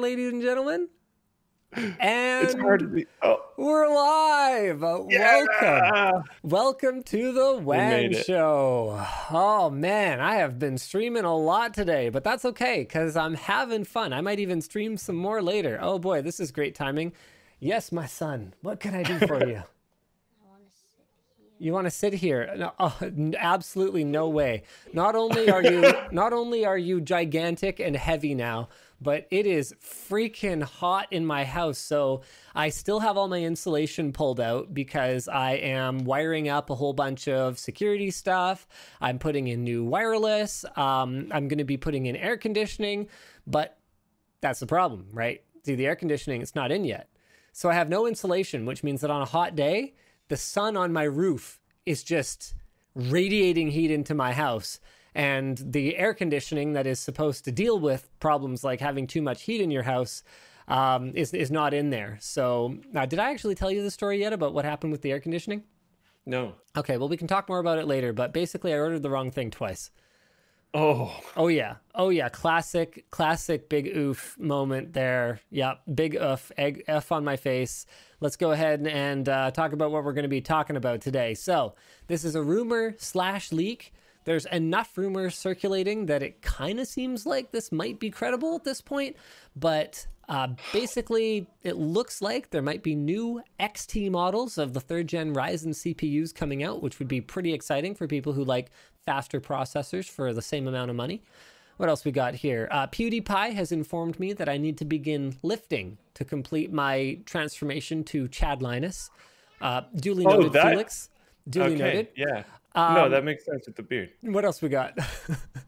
ladies and gentlemen. And It's hard to be. Oh, we're live. Yeah! Welcome. Welcome to the WAN show. Oh man, I have been streaming a lot today, but that's okay because I'm having fun. I might even stream some more later. Oh boy, this is great timing. Yes, my son. What can I do for you? You want to sit here? No, oh, absolutely no way. Not only are you not only are you gigantic and heavy now, but it is freaking hot in my house. So I still have all my insulation pulled out because I am wiring up a whole bunch of security stuff. I'm putting in new wireless. Um, I'm going to be putting in air conditioning, but that's the problem, right? See, the air conditioning it's not in yet. So I have no insulation, which means that on a hot day, the sun on my roof is just radiating heat into my house. And the air conditioning that is supposed to deal with problems like having too much heat in your house um, is, is not in there. So, uh, did I actually tell you the story yet about what happened with the air conditioning? no. Okay, well, we can talk more about it later, but basically, I ordered the wrong thing twice. Oh, Oh yeah. Oh yeah. Classic, classic big oof moment there. Yep. Big oof, egg F on my face. Let's go ahead and uh, talk about what we're going to be talking about today. So this is a rumor slash leak. There's enough rumors circulating that it kind of seems like this might be credible at this point, but uh, basically, it looks like there might be new XT models of the third gen Ryzen CPUs coming out, which would be pretty exciting for people who like faster processors for the same amount of money. What else we got here? Uh, PewDiePie has informed me that I need to begin lifting to complete my transformation to Chad Linus. Uh, duly Oh, noted, that- Felix. Duly okay. noted. Yeah. No, Um, that makes sense with the beard. What else we got?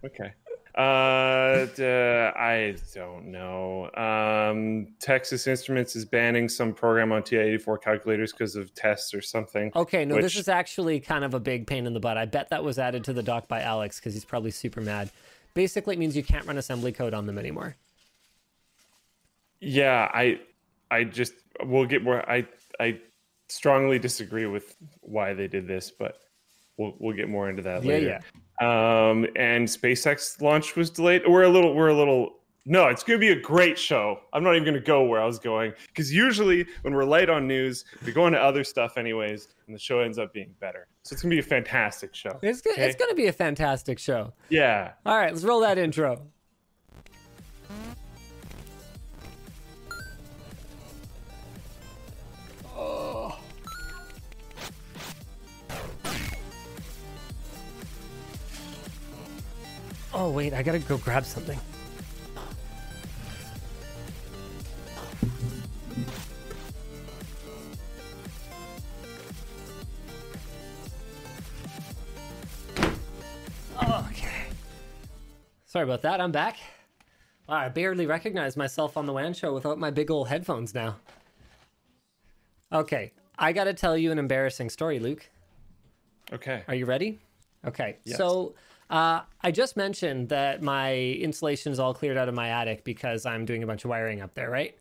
Okay. Uh, I don't know. Um, Texas Instruments is banning some program on TI-84 calculators because of tests or something. Okay, no, this is actually kind of a big pain in the butt. I bet that was added to the doc by Alex because he's probably super mad. Basically, it means you can't run assembly code on them anymore. Yeah, I, I just we'll get more. I, I strongly disagree with why they did this, but we'll we'll get more into that Yeah, later. Um, and SpaceX launch was delayed. We're a little. We're a little. No, it's going to be a great show. I'm not even going to go where I was going because usually when we're light on news, we go into other stuff anyways, and the show ends up being better. So it's going to be a fantastic show. It's Okay. it's going to be a fantastic show. Yeah. All right, let's roll that intro. Oh wait, I gotta go grab something. Okay. Sorry about that. I'm back. Wow, I barely recognize myself on the WAN show without my big old headphones now. Okay, I gotta tell you an embarrassing story, Luke. Okay. Are you ready? Okay. Yes. So uh, I just mentioned that my insulation is all cleared out of my attic because I'm doing a bunch of wiring up there, right?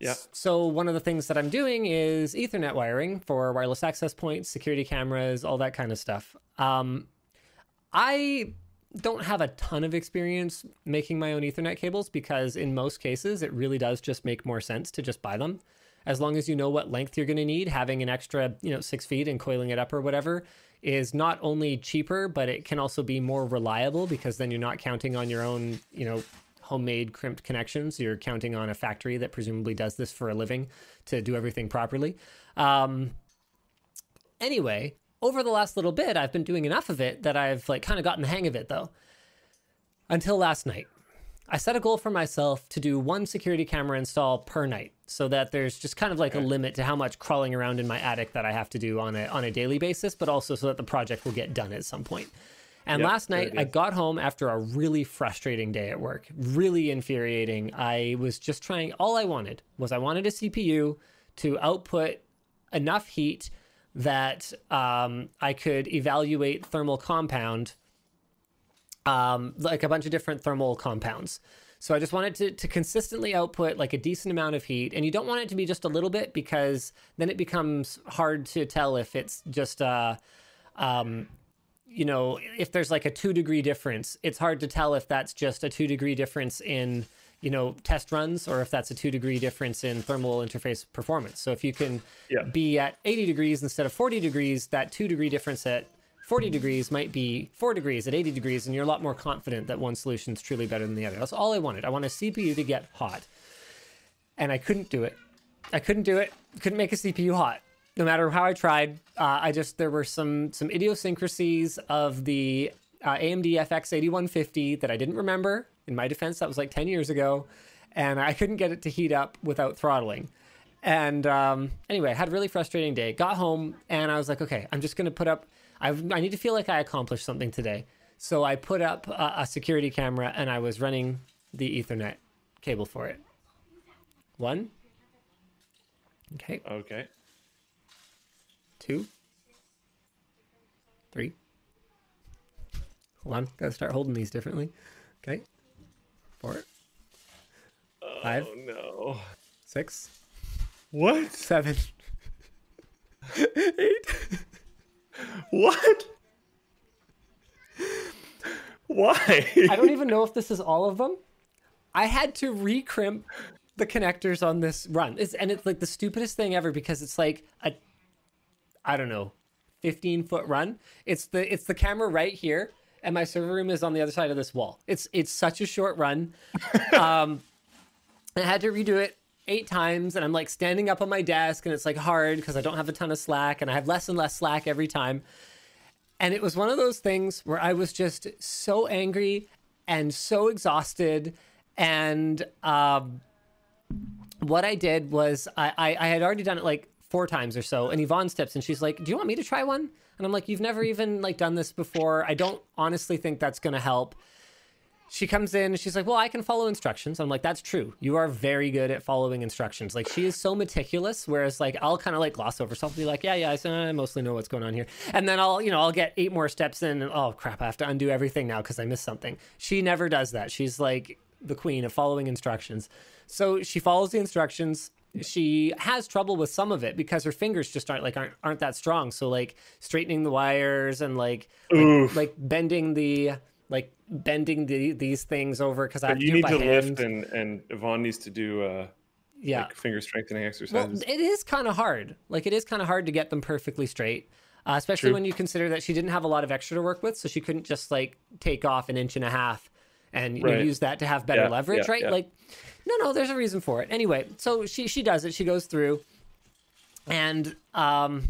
Yeah. So one of the things that I'm doing is Ethernet wiring for wireless access points, security cameras, all that kind of stuff. Um, I don't have a ton of experience making my own Ethernet cables because in most cases it really does just make more sense to just buy them. As long as you know what length you're going to need, having an extra, you know, six feet and coiling it up or whatever is not only cheaper, but it can also be more reliable because then you're not counting on your own, you know, homemade crimped connections. You're counting on a factory that presumably does this for a living to do everything properly. Um, anyway, over the last little bit, I've been doing enough of it that I've like kind of gotten the hang of it though. Until last night. I set a goal for myself to do one security camera install per night so that there's just kind of like a limit to how much crawling around in my attic that I have to do on a on a daily basis, but also so that the project will get done at some point. And Yep, last night I got home after a really frustrating day at work, really infuriating. I was just trying all I wanted was I wanted a CPU to output enough heat that um, I could evaluate thermal compound, um, like a bunch of different thermal compounds. So I just wanted to, to consistently output like a decent amount of heat. And you don't want it to be just a little bit because then it becomes hard to tell if it's just, uh, um, you know, if there's like a two degree difference, it's hard to tell if that's just a two degree difference in, you know, test runs or if that's a two degree difference in thermal interface performance. So if you can Yeah. be at 80 degrees instead of 40 degrees, that two degree difference at 40 degrees might be four degrees at 80 degrees, and you're a lot more confident that one solution is truly better than the other. That's all I wanted. I want a CPU to get hot. And I couldn't do it. I couldn't do it. Couldn't make a CPU hot. No matter how I tried, uh, I just there were some some idiosyncrasies of the uh, AMD FX 8150 that I didn't remember. In my defense, that was like 10 years ago, and I couldn't get it to heat up without throttling. And um, anyway, I had a really frustrating day. Got home and I was like, okay, I'm just going to put up. I I need to feel like I accomplished something today. So I put up a, a security camera and I was running the Ethernet cable for it. One. Okay. Okay. Two. Three. Hold on. Gotta start holding these differently. Okay. Four. Five. Oh no. Six. What? Seven. Eight. What? Why? I don't even know if this is all of them. I had to recrimp the connectors on this run. It's, and it's like the stupidest thing ever because it's like a, I don't know, 15 foot run. It's the it's the camera right here, and my server room is on the other side of this wall. It's it's such a short run. um, I had to redo it eight times, and I'm like standing up on my desk, and it's like hard because I don't have a ton of slack, and I have less and less slack every time. And it was one of those things where I was just so angry and so exhausted. And um, what I did was I, I, I had already done it like four times or so. And Yvonne steps and she's like, Do you want me to try one? And I'm like, You've never even like done this before. I don't honestly think that's going to help. She comes in and she's like, Well, I can follow instructions. I'm like, That's true. You are very good at following instructions. Like, she is so meticulous. Whereas, like, I'll kind of like gloss over stuff, be like, Yeah, yeah, I, I mostly know what's going on here. And then I'll, you know, I'll get eight more steps in and oh crap, I have to undo everything now because I missed something. She never does that. She's like the queen of following instructions. So she follows the instructions. She has trouble with some of it because her fingers just aren't like aren't, aren't that strong. So like straightening the wires and like like, like bending the like bending the, these things over because I have to you do need to hand. lift, and and Yvonne needs to do uh, yeah. like finger strengthening exercises. Well, it is kind of hard. Like it is kind of hard to get them perfectly straight, uh, especially True. when you consider that she didn't have a lot of extra to work with, so she couldn't just like take off an inch and a half and you know, use that to have better Yeah, leverage, yeah, right? yeah. Like, no, no, there's a reason for it. Anyway, so she she does it. She goes through, and um,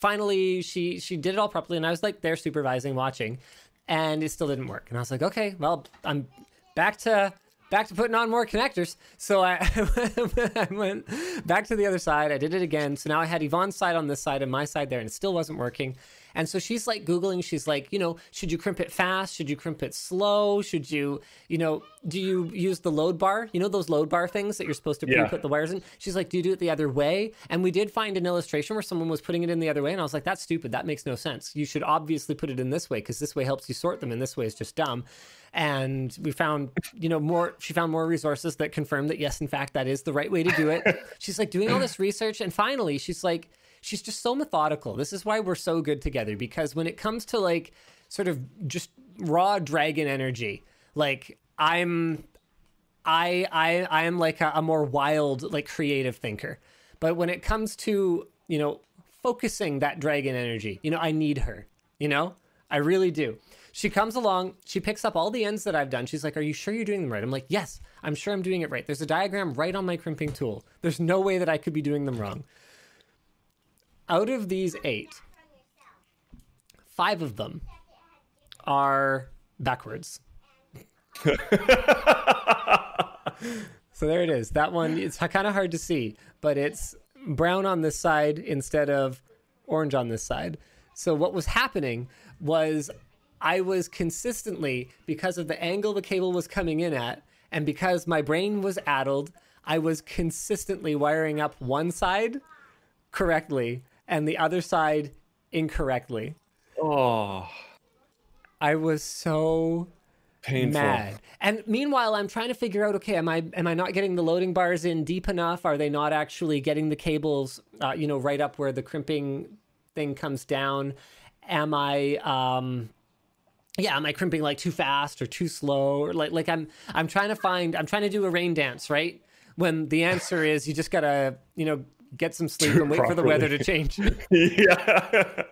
finally she she did it all properly, and I was like there supervising, watching, and it still didn't work. And I was like, okay, well, I'm back to back to putting on more connectors. So I, I went back to the other side. I did it again. So now I had Yvonne's side on this side and my side there, and it still wasn't working. And so she's like Googling, she's like, you know, should you crimp it fast? Should you crimp it slow? Should you, you know, do you use the load bar? You know, those load bar things that you're supposed to Yeah. put the wires in? She's like, do you do it the other way? And we did find an illustration where someone was putting it in the other way. And I was like, that's stupid. That makes no sense. You should obviously put it in this way because this way helps you sort them and this way is just dumb. And we found, you know, more, she found more resources that confirmed that, yes, in fact, that is the right way to do it. she's like doing all this research. And finally, she's like, she's just so methodical. This is why we're so good together because when it comes to like sort of just raw dragon energy, like I'm I I I am like a, a more wild, like creative thinker. But when it comes to, you know, focusing that dragon energy, you know, I need her. You know? I really do. She comes along, she picks up all the ends that I've done. She's like, Are you sure you're doing them right? I'm like, Yes, I'm sure I'm doing it right. There's a diagram right on my crimping tool. There's no way that I could be doing them wrong. Out of these eight, five of them are backwards. So there it is. That one, it's kind of hard to see, but it's brown on this side instead of orange on this side. So what was happening was I was consistently, because of the angle the cable was coming in at, and because my brain was addled, I was consistently wiring up one side correctly and the other side incorrectly. oh, I was so painful. mad. And meanwhile, I'm trying to figure out, okay, am I am I not getting the loading bars in deep enough? Are they not actually getting the cables, uh, you know, right up where the crimping thing comes down? Am I um, yeah, am I crimping like too fast or too slow or like like I'm I'm trying to find I'm trying to do a rain dance, right? When the answer is you just gotta you know get some sleep and wait for the weather to change. yeah.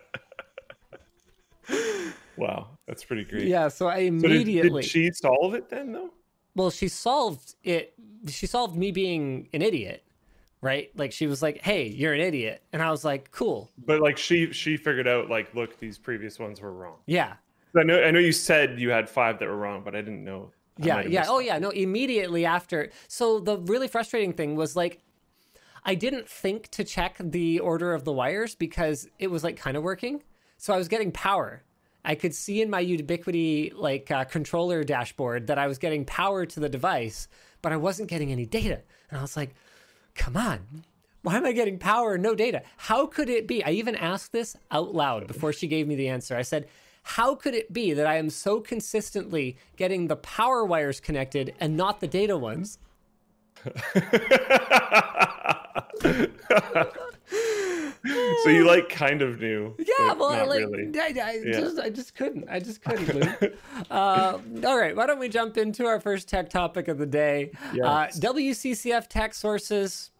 wow, that's pretty great. Yeah, so I So did, immediately did she solve it then, though? well she solved it she solved me being an idiot, right? Like she was like, "Hey, you're an idiot," and I was like, "Cool, But like she she figured out like, look, these previous ones were wrong. yeah." I know I know you said you had five that were wrong, but I didn't know. I yeah yeah oh that. yeah no immediately after so the really frustrating thing was like i didn't think to check the order of the wires because it was like kind of working so i was getting power i could see in my Ubiquiti like uh, controller dashboard that i was getting power to the device but i wasn't getting any data and i was like come on why am I getting power and no data? How could it be? I even asked this out loud before she gave me the answer. I said, How could it be that I am so consistently getting the power wires connected and not the data ones? so you like kind of knew. Yeah, well, like, really. I, I just, I just couldn't. I just couldn't. Uh, all right, why don't we jump into our first tech topic of the day? Uh, WCCF tech sources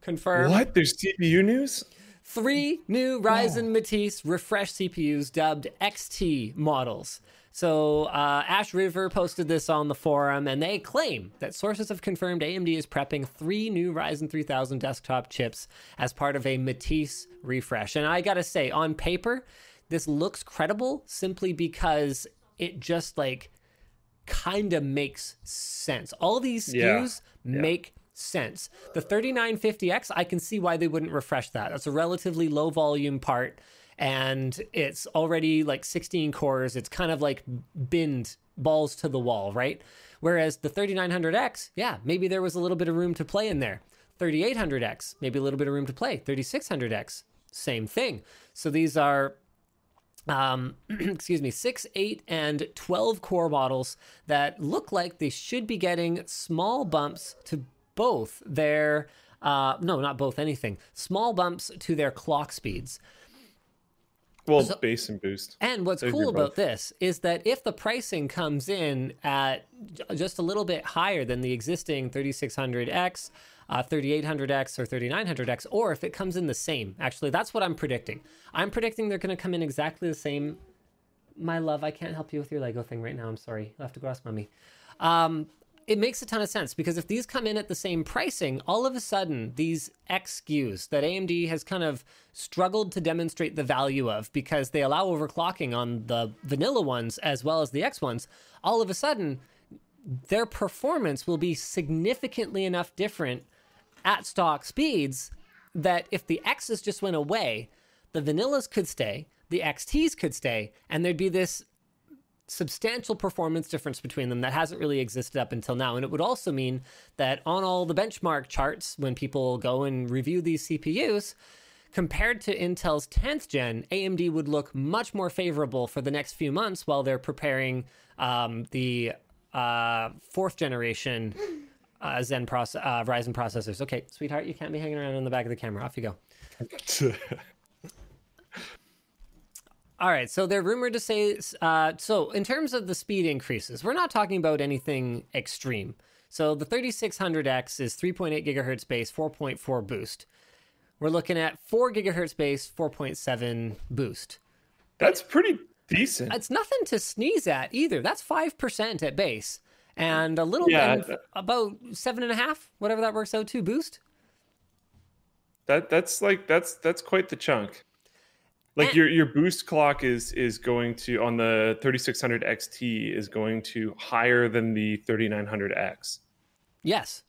confirmed. What? There's CPU news? Three new Ryzen Matisse refresh CPUs dubbed XT models. So uh, Ash River posted this on the forum, and they claim that sources have confirmed AMD is prepping three new Ryzen 3000 desktop chips as part of a Matisse refresh. And I gotta say, on paper, this looks credible simply because it just like kind of makes sense. All these Yeah. SKUs make sense. The 3950X, I can see why they wouldn't refresh that. That's a relatively low volume part and it's already like 16 cores. It's kind of like binned balls to the wall, right? Whereas the 3900X, yeah, maybe there was a little bit of room to play in there. 3800X, maybe a little bit of room to play. 3600X, same thing. So these are um, excuse me, six, eight, and 12 core models that look like they should be getting small bumps to both their, uh, no, not both, anything, small bumps to their clock speeds. Well, base and boost. And what's Those cool about this is that if the pricing comes in at just a little bit higher than the existing 3600X, uh, 3800X, or 3900X, or if it comes in the same, actually, that's what I'm predicting. I'm predicting they're going to come in exactly the same. My love, I can't help you with your Lego thing right now. I'm sorry. You'll have to go ask mommy. Um, it makes a ton of sense because if these come in at the same pricing, all of a sudden these X SKUs that AMD has kind of struggled to demonstrate the value of because they allow overclocking on the vanilla ones as well as the X ones, all of a sudden their performance will be significantly enough different at stock speeds that if the X's just went away, the vanillas could stay, the XTs could stay, and there'd be this substantial performance difference between them that hasn't really existed up until now. And it would also mean that on all the benchmark charts, when people go and review these CPUs, compared to Intel's 10th gen, AMD would look much more favorable for the next few months while they're preparing um, the uh, fourth generation uh, Zen process, uh, Ryzen processors. Okay, sweetheart, you can't be hanging around in the back of the camera. Off you go. All right, so they're rumored to say. Uh, so, in terms of the speed increases, we're not talking about anything extreme. So, the 3600X is 3.8 gigahertz base, 4.4 boost. We're looking at 4 gigahertz base, 4.7 boost. That's pretty decent. It's nothing to sneeze at either. That's 5% at base. And a little Yeah, and about seven and a half, whatever that works out to, boost. That that's like that's that's quite the chunk. Like And- your your boost clock is is going to on the 3600 XT is going to higher than the 3900X. Yes.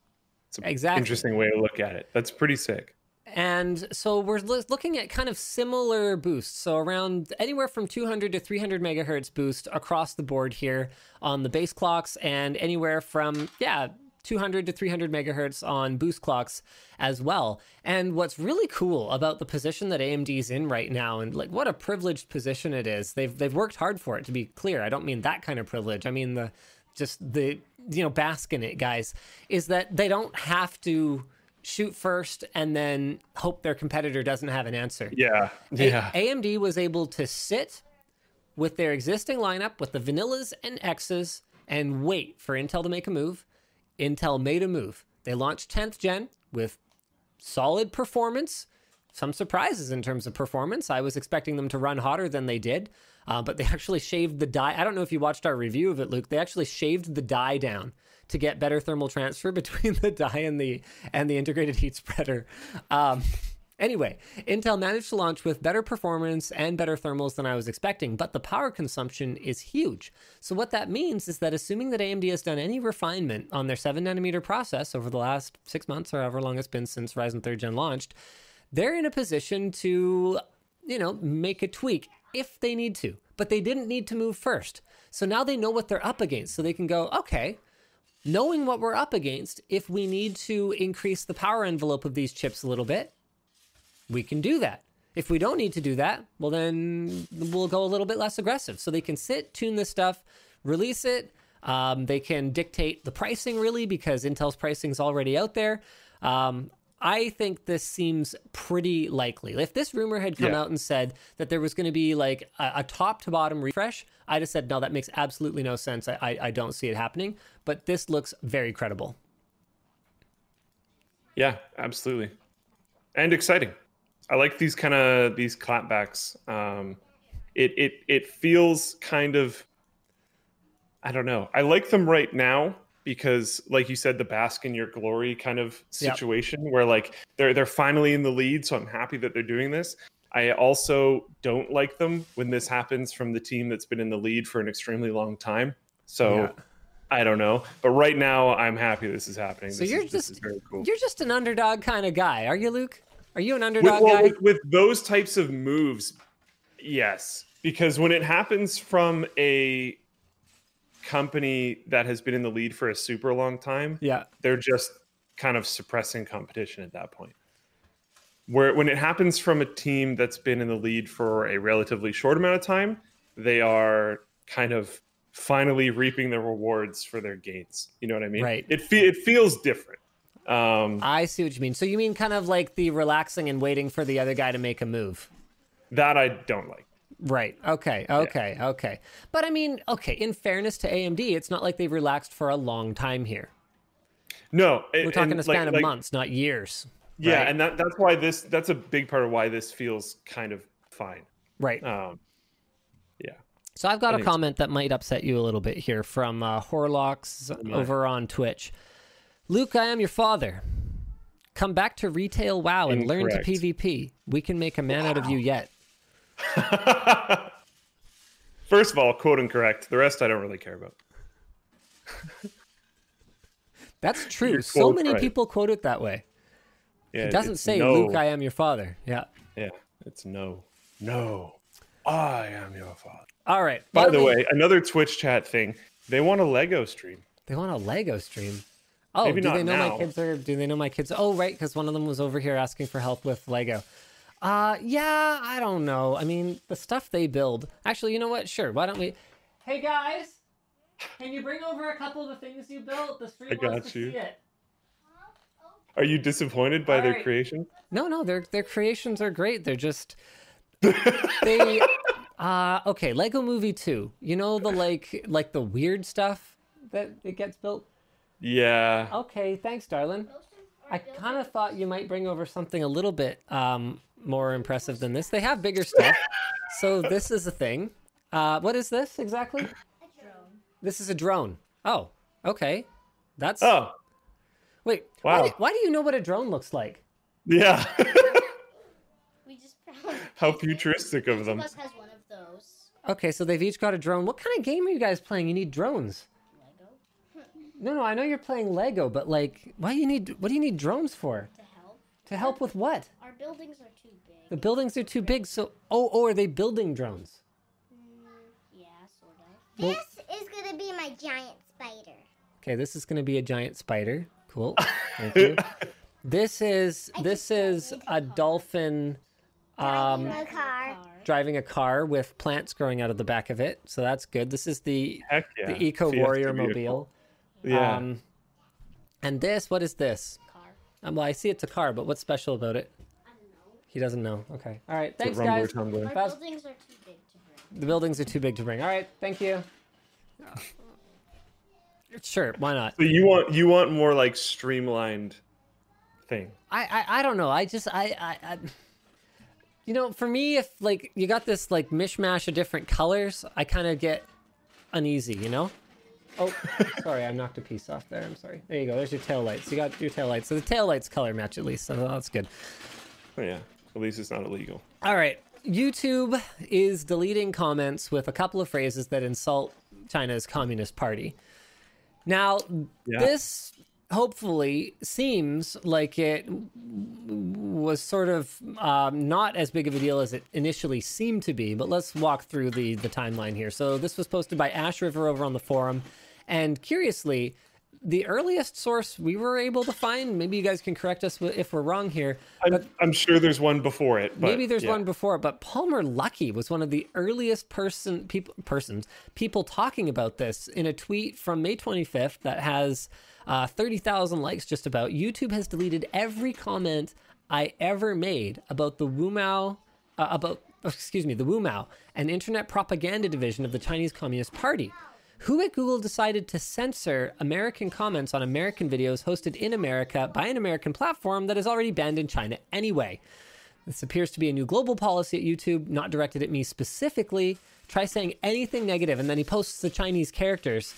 It's an Exactly. interesting way to look at it. That's pretty sick. And so we're lo- looking at kind of similar boosts. So around anywhere from 200 to 300 megahertz boost across the board here on the base clocks, and anywhere from, yeah, 200 to 300 megahertz on boost clocks as well. And what's really cool about the position that AMD's in right now, and like what a privileged position it is. They've they've worked hard for it. To be clear, I don't mean that kind of privilege. I mean the just the you know bask in it, guys. Is that they don't have to shoot first and then hope their competitor doesn't have an answer. Yeah. A- Yeah. AMD was able to sit with their existing lineup with the vanillas and X's and wait for Intel to make a move. Intel made a move. They launched 10th gen with solid performance, some surprises in terms of performance. I was expecting them to run hotter than they did, uh, but they actually shaved the die. I don't know if you watched our review of it, Luke. They actually shaved the die down to get better thermal transfer between the die and the and the integrated heat spreader. Um, Anyway, Intel managed to launch with better performance and better thermals than I was expecting, but the power consumption is huge. So, what that means is that assuming that AMD has done any refinement on their 7 nanometer process over the last six months or however long it's been since Ryzen 3rd Gen launched, they're in a position to, you know, make a tweak if they need to. But they didn't need to move first. So now they know what they're up against. So they can go, okay, knowing what we're up against, if we need to increase the power envelope of these chips a little bit, we can do that. If we don't need to do that, well, then we'll go a little bit less aggressive. So they can sit, tune this stuff, release it. Um, they can dictate the pricing really because Intel's pricing is already out there. Um, I think this seems pretty likely. If this rumor had come Yeah. out and said that there was going to be like a, a top to bottom refresh, I'd have said, no, that makes absolutely no sense. I, I, I don't see it happening. But this looks very credible. Yeah, absolutely, and exciting. I like these kind of these clapbacks. Um, it it it feels kind of. I don't know. I like them right now because, like you said, the bask in your glory kind of Yep. situation where like they're they're finally in the lead. So I'm happy that they're doing this. I also don't like them when this happens from the team that's been in the lead for an extremely long time. So Yeah. I don't know, but right now I'm happy this is happening. So This you're is, this just is very cool. you're just an underdog kind of guy, are you, Luke? Are you an with, underdog well, guy? with, with those types of moves, yes, because when it happens from a company that has been in the lead for a super long time, yeah. they're just kind of suppressing competition at that point. Where when it happens from a team that's been in the lead for a relatively short amount of time, they are kind of finally reaping the rewards for their gains. You know what I mean? Right. It fe- it feels different. Um, I see what you mean. So you mean kind of like the relaxing and waiting for the other guy to make a move. that I don't like. Right. Okay. Okay. Okay. But I mean, okay, in fairness to AMD, it's not like they've relaxed for a long time here. No, We're talking a span of months, not years. Yeah, right? and that, that's why this that's a big part of why this feels kind of fine. Right. Um, yeah. So I've got a comment that might upset you a little bit here from uh, Horlocks over on Twitch. Luke, I am your father. Come back to retail WoW and learn to PvP. We can make a man out of you yet. First of all, quote incorrect. The rest I don't really care about. That's true. So many right. people quote it that way. Yeah, It doesn't say, no. Luke, I am your father. Yeah. Yeah, it's no, no. I am your father. All right. By the me- way, another Twitch chat thing. They want a Lego stream. They want a Lego stream. Oh, Maybe do they know my kids are? Do they know my kids? Oh, right, because one of them was over here asking for help with Lego. Uh, yeah, I don't know. I mean, the stuff they build. Actually, you know what? Sure. Why don't we? Hey guys, can you bring over a couple of the things you built? The stream I wants to you. see it. Are you disappointed by All their right. creation? No, no, their their creations are great. They're just they. Uh, okay, Lego Movie Two. You know the like like the weird stuff that it gets built. Yeah. Okay, thanks, darling. I kind of thought you might bring over something a little bit um, more impressive than this. They have bigger stuff. so this is a thing. Uh, what is this exactly? This is a drone. Oh, okay. That's Oh, wait. Why wow. do, why do you know what a drone looks like? yeah. We just. How futuristic of Each them. of us has one of those. Okay, so they've each got a drone. What kind of game are you guys playing? You need drones. Lego No, no, I know you're playing Lego, but like, why do you need? What do you need drones for? to help. To help with what? Our buildings are too big. The buildings are too big. So, oh, oh, are they building drones? Yeah, sort of. Well- This is gonna be my giant spider. Okay, this is going to be a giant spider. Cool. Thank you. This is this is a dolphin um, My car. driving a car with plants growing out of the back of it. So that's good. This is the yeah. the Eco Warrior vehicle. mobile. Yeah. Um, and this, what is this? Car. Um, well, I see it's a car, but what's special about it? I don't know. He doesn't know. Okay. All right. Thanks, Rumbler guys. tumbler. Our Fast- buildings are too big to bring. The buildings are too big to bring. All right, thank you. Sure, why not? So you want you want more like streamlined thing. I, I I don't know. I just I, I I you know, for me if like you got this like mishmash of different colors, I kind of get uneasy, you know? Oh, sorry, I knocked a piece off there. I'm sorry. There you go. There's your tail lights. You got your tail lights. So the tail lights color match at least. So that's good. Oh yeah. At least it's not illegal. All right. YouTube is deleting comments with a couple of phrases that insult China's Communist Party. Now, Yeah. this hopefully seems like it was sort of um, not as big of a deal as it initially seemed to be. But let's walk through the the timeline here. So this was posted by Ash River over on the forum, and curiously, the earliest source we were able to find. Maybe you guys can correct us if we're wrong here. I'm, I'm sure there's one before it. But Maybe there's yeah. one before, it, but Palmer Luckey was one of the earliest person people persons people talking about this in a tweet from May 25th that has uh, 30,000 likes just about. YouTube has deleted every comment I ever made about the Wumao uh, about excuse me the Wumao, an internet propaganda division of the Chinese Communist Party. Who at Google decided to censor American comments on American videos hosted in America by an American platform that is already banned in China anyway? This appears to be a new global policy at YouTube, not directed at me specifically. Try saying anything negative, and then he posts the Chinese characters,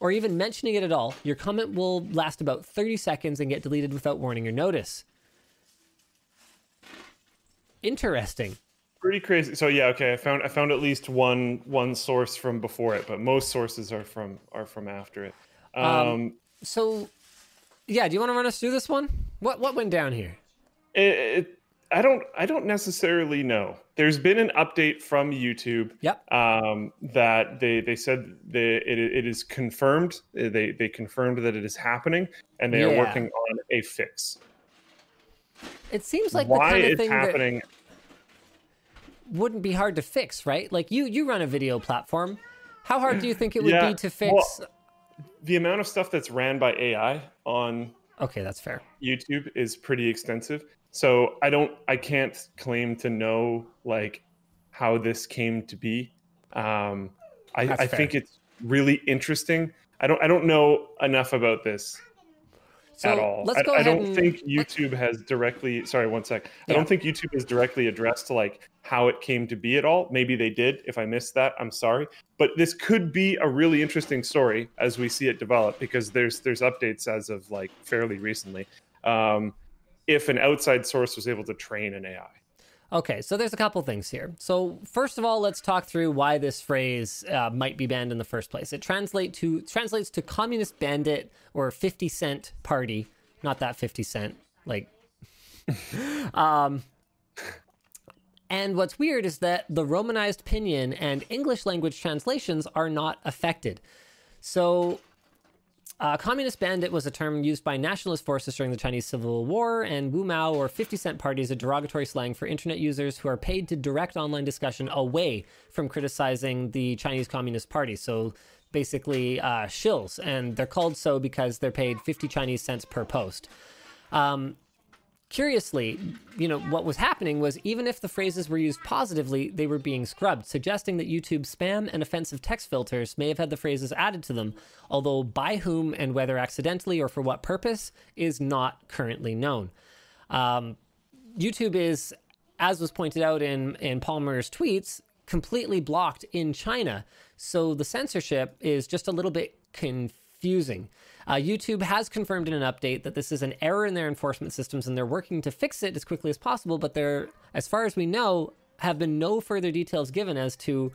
or even mentioning it at all. Your comment will last about 30 seconds and get deleted without warning or notice. Interesting. pretty crazy. So yeah, okay. I found I found at least one one source from before it, but most sources are from are from after it. Um, So, yeah, do you want to run us through this one? What what went down here? it, it, I don't I don't necessarily know. There's been an update from YouTube Yep. um, that they they said they, it, it is confirmed. They they confirmed that it is happening, and they are working on a fix. It seems like Why the kind of it's thing that happening? wouldn't be hard to fix, right? Like you you run a video platform. How hard do you think it would Yeah, be to fix? well- The amount of stuff that's ran by AI on okay, that's fair. YouTube is pretty extensive. So I don't I can't claim to know like how this came to be. Um I, That's I fair. think it's really interesting. I don't I don't know enough about this So at all. let's I, go I ahead don't and think YouTube has directly sorry, one sec. I don't think YouTube has directly addressed like how it came to be at all. Maybe they did. If I missed that, I'm sorry. But this could be a really interesting story as we see it develop because there's there's updates as of like fairly recently. Um, if an outside source was able to train an AI. Okay, so there's a couple things here. So first of all, let's talk through why this phrase uh, might be banned in the first place. It translate to translates to communist bandit or 50 cent party, not that 50 cent like um and what's weird is that the romanized pinyin and English language translations are not affected. So uh, communist bandit was a term used by nationalist forces during the Chinese Civil War, and Wu Mao or 50 cent party is a derogatory slang for internet users who are paid to direct online discussion away from criticizing the Chinese Communist Party. So basically, uh, shills, and they're called so because they're paid 50 Chinese cents per post. Um, curiously, you know, what was happening was even if the phrases were used positively, they were being scrubbed, suggesting that YouTube spam and offensive text filters may have had the phrases added to them, although by whom and whether accidentally or for what purpose is not currently known. Um, YouTube is, as was pointed out in, in Palmer's tweets, completely blocked in China. So the censorship is just a little bit confusing. Uh, YouTube has confirmed in an update that this is an error in their enforcement systems and they're working to fix it as quickly as possible. But there, as far as we know, have been no further details given as to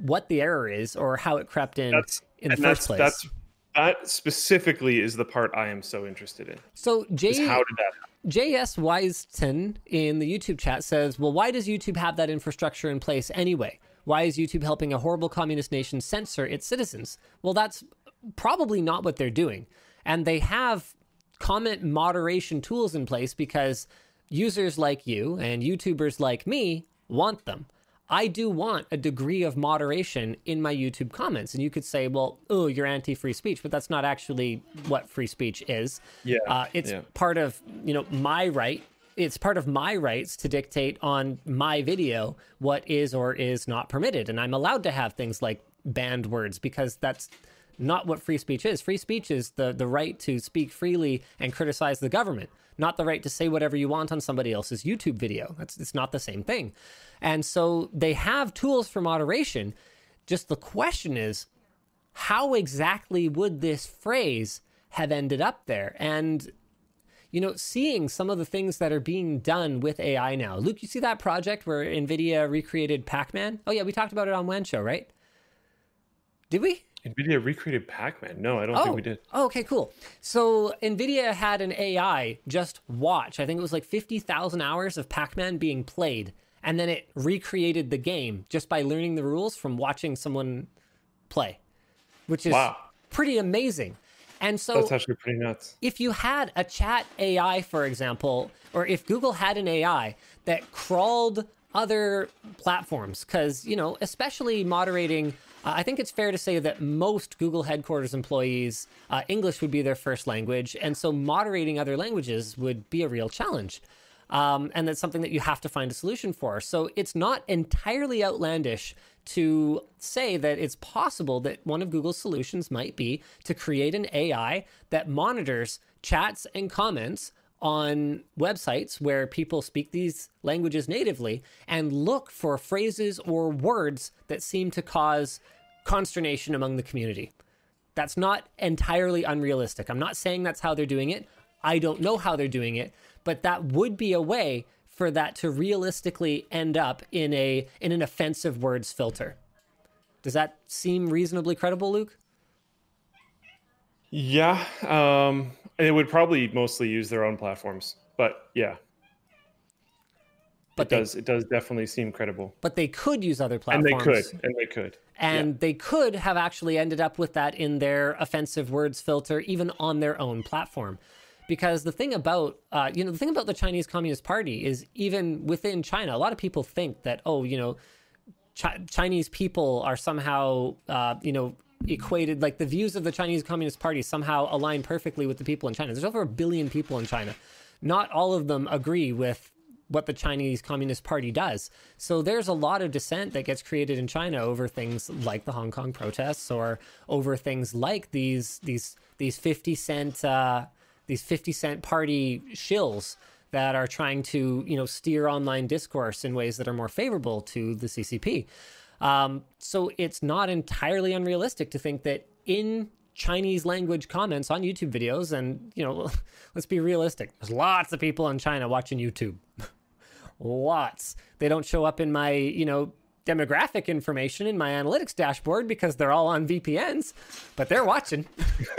what the error is or how it crept in That's in the first that's, place. That's that specifically is the part I am so interested in. so Jay, how did that happen? JS Wiseton in the YouTube chat says, Well, why does YouTube have that infrastructure in place anyway? Why is YouTube helping a horrible communist nation censor its citizens? Well, that's probably not what they're doing. And they have comment moderation tools in place because users like you and YouTubers like me want them. I do want a degree of moderation in my YouTube comments. And you could say, well, oh, you're anti free speech, but that's not actually what free speech is. Yeah, Uh, it's yeah. part of, you know, my right it's part of my rights to dictate on my video what is or is not permitted. And I'm allowed to have things like banned words because that's not what free speech is. Free speech is the, the right to speak freely and criticize the government, not the right to say whatever you want on somebody else's YouTube video. That's it's not the same thing. And so they have tools for moderation. Just the question is, how exactly would this phrase have ended up there? And you know, seeing some of the things that are being done with AI now. Luke, you see that project where NVIDIA recreated Pac Man? Oh, yeah, we talked about it on WAN Show, right? Did we? NVIDIA recreated Pac Man. No, I don't oh. think we oh, did. Oh, okay, cool. So NVIDIA had an AI just watch, I think it was like 50,000 hours of Pac Man being played. And then it recreated the game just by learning the rules from watching someone play, which is Wow. pretty amazing. And so That's actually pretty nuts. if you had a chat AI, for example, or if Google had an AI that crawled other platforms, because, you know, especially moderating, uh, I think it's fair to say that most Google headquarters employees, uh, English would be their first language. And so moderating other languages would be a real challenge. Um, and that's something that you have to find a solution for. So it's not entirely outlandish to say that it's possible that one of Google's solutions might be to create an AI that monitors chats and comments on websites where people speak these languages natively and look for phrases or words that seem to cause consternation among the community. That's not entirely unrealistic. I'm not saying that's how they're doing it. I don't know how they're doing it, but that would be a way for that to realistically end up in a in an offensive words filter. Does that seem reasonably credible, Luke? Yeah, um, it would probably mostly use their own platforms, but yeah, But it they, does. It does definitely seem credible, but they could use other platforms. and they could, and they could. and they could have actually ended up with that in their offensive words filter even on their own platform because the thing about uh, you know the thing about the chinese communist party is even within china a lot of people think that oh you know Chi- chinese people are somehow uh, you know equated like the views of the chinese communist party somehow align perfectly with the people in china there's over a billion people in china not all of them agree with what the Chinese Communist Party does. So there's a lot of dissent that gets created in China over things like the Hong Kong protests or over things like these these these 50 cent uh, these 50 cent party shills that are trying to you know steer online discourse in ways that are more favorable to the CCP. Um, so it's not entirely unrealistic to think that in Chinese language comments on YouTube videos, and you know, let's be realistic. There's lots of people in China watching YouTube. lots. They don't show up in my, you know, demographic information in my analytics dashboard because they're all on VPNs, but they're watching.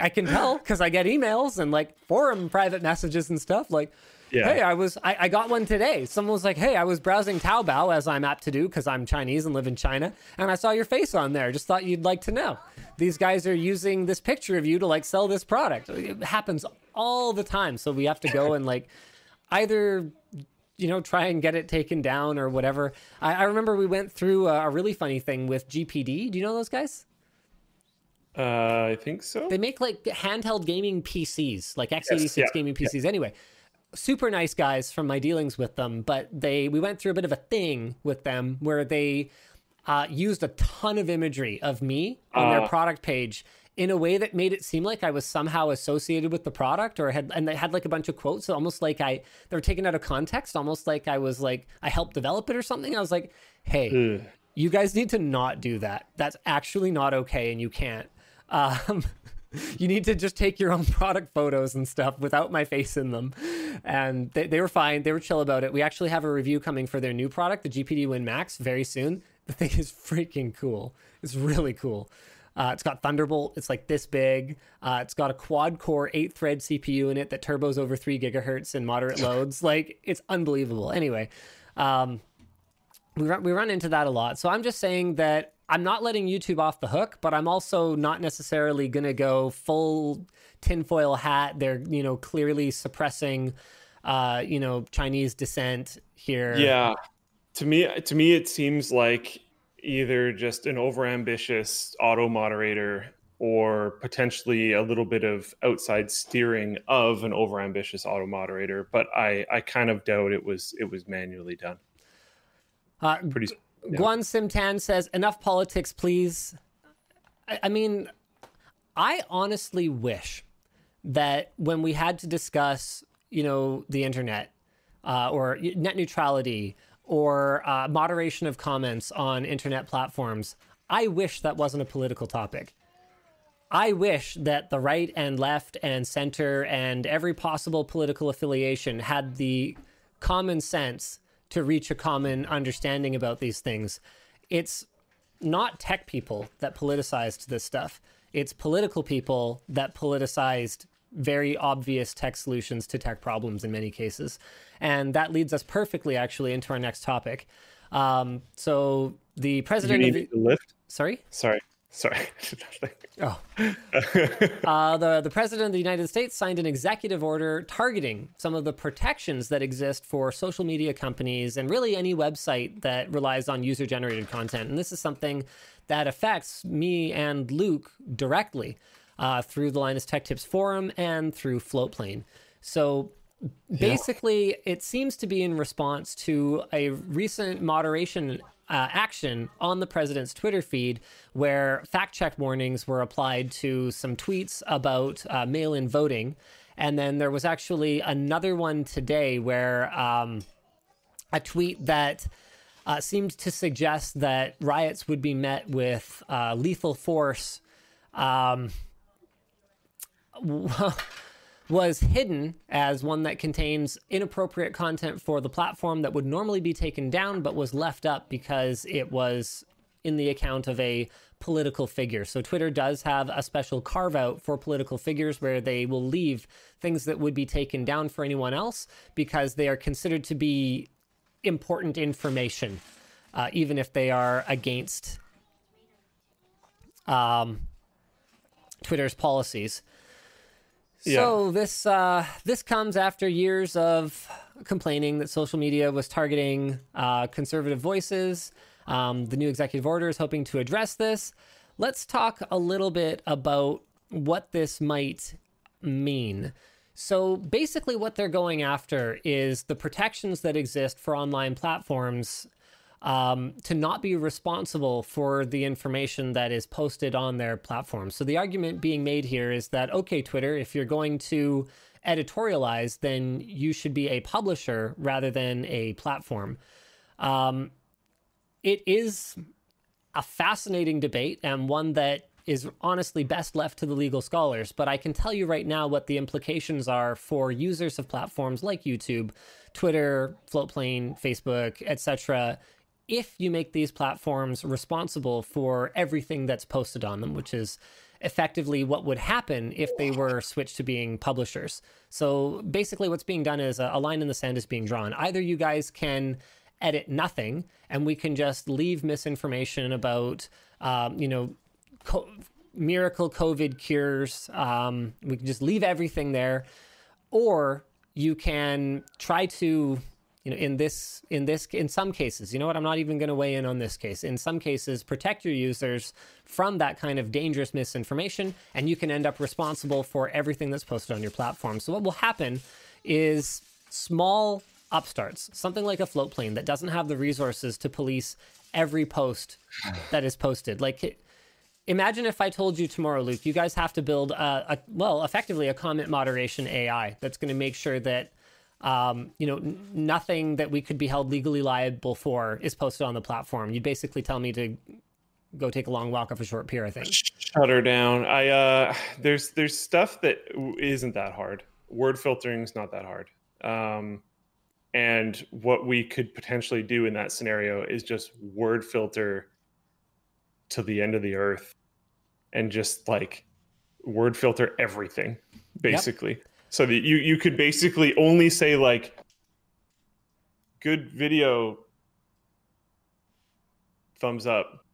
I can tell because I get emails and like forum private messages and stuff like, Yeah. hey, I was, I, I got one today. Someone was like, hey, I was browsing Taobao as I'm apt to do because I'm Chinese and live in China. And I saw your face on there. Just thought you'd like to know. These guys are using this picture of you to like sell this product. It happens all the time. So we have to go and like either you know, try and get it taken down or whatever. I, I remember we went through a, a really funny thing with GPD. Do you know those guys? Uh, I think so. They make like handheld gaming PCs, like x86 yeah, gaming PCs. Anyway, super nice guys from my dealings with them, but they we went through a bit of a thing with them where they uh, used a ton of imagery of me on their Uh. product page in a way that made it seem like I was somehow associated with the product or had and they had like a bunch of quotes almost like I they were taken out of context almost like I was like I helped develop it or something I was like hey Ugh. you guys need to not do that that's actually not okay and you can't um you need to just take your own product photos and stuff without my face in them and they, they were fine they were chill about it we actually have a review coming for their new product the gpd win max very soon the thing is freaking cool it's really cool uh, it's got Thunderbolt. It's like this big. Uh, it's got a quad core, eight thread CPU in it that turbos over three gigahertz in moderate loads. Like it's unbelievable. Anyway, um, we run, we run into that a lot. So I'm just saying that I'm not letting YouTube off the hook, but I'm also not necessarily going to go full tinfoil hat. They're you know clearly suppressing, uh, you know Chinese dissent here. Yeah. To me, to me, it seems like either just an overambitious auto moderator or potentially a little bit of outside steering of an overambitious auto moderator. But I I kind of doubt it was it was manually done. Uh, Pretty yeah. Guan Simtan says, "Enough politics, please." I, I mean, I honestly wish that when we had to discuss, you know, the internet uh, or net neutrality or uh, moderation of comments on internet platforms, I wish that wasn't a political topic. I wish that the right and left and center and every possible political affiliation had the common sense to reach a common understanding about these things. It's not tech people that politicized this stuff. It's political people that politicized very obvious tech solutions to tech problems in many cases. And that leads us perfectly actually into our next topic. Um, so the president you of the, lift. sorry? Sorry, sorry. Oh. uh, the, the President of the United States signed an executive order targeting some of the protections that exist for social media companies and really any website that relies on user generated content. And this is something that affects me and Luke directly uh, through the Linus Tech Tips forum and through Floatplane. So basically, it seems to be in response to a recent moderation uh, action on the president's Twitter feed where fact check warnings were applied to some tweets about uh, mail in voting. And then there was actually another one today where um, a tweet that uh, seemed to suggest that riots would be met with uh, lethal force. Um, was hidden as one that contains inappropriate content for the platform that would normally be taken down, but was left up because it was in the account of a political figure. So Twitter does have a special carve out for political figures where they will leave things that would be taken down for anyone else because they are considered to be important information, uh, even if they are against um, Twitter's policies. So this uh, this comes after years of complaining that social media was targeting uh, conservative voices. Um, the new executive order is hoping to address this. Let's talk a little bit about what this might mean. So basically, what they're going after is the protections that exist for online platforms um, to not be responsible for the information that is posted on their platform. So the argument being made here is that, okay, Twitter, if you're going to editorialize, then you should be a publisher rather than a platform. Um, it is a fascinating debate and one that is honestly best left to the legal scholars. But I can tell you right now what the implications are for users of platforms like YouTube, Twitter, Floatplane, Facebook, etc if you make these platforms responsible for everything that's posted on them, which is effectively what would happen if they were switched to being publishers. So basically, what's being done is a, line in the sand is being drawn. Either you guys can edit nothing, and we can just leave misinformation about, um, you know, co- miracle COVID cures. Um, we can just leave everything there, or you can try to you know in this in this in some cases you know what i'm not even going to weigh in on this case. In some cases protect your users from that kind of dangerous misinformation and you can end up responsible for everything that's posted on your platform. So what will happen is small upstarts something like a Floatplane that doesn't have the resources to police every post that is posted. Like imagine if i told you tomorrow luke you guys have to build a, a well effectively a comment moderation ai that's going to make sure that um, you know, n- nothing that we could be held legally liable for is posted on the platform. You'd basically tell me to go take a long walk off a short pier. I think. Shut her down. I uh, there's there's stuff that isn't that hard. Word filtering is not that hard. Um, and what we could potentially do in that scenario is just word filter to the end of the earth, and just like word filter everything, basically. Yep so that you you could basically only say like good video. Thumbs up.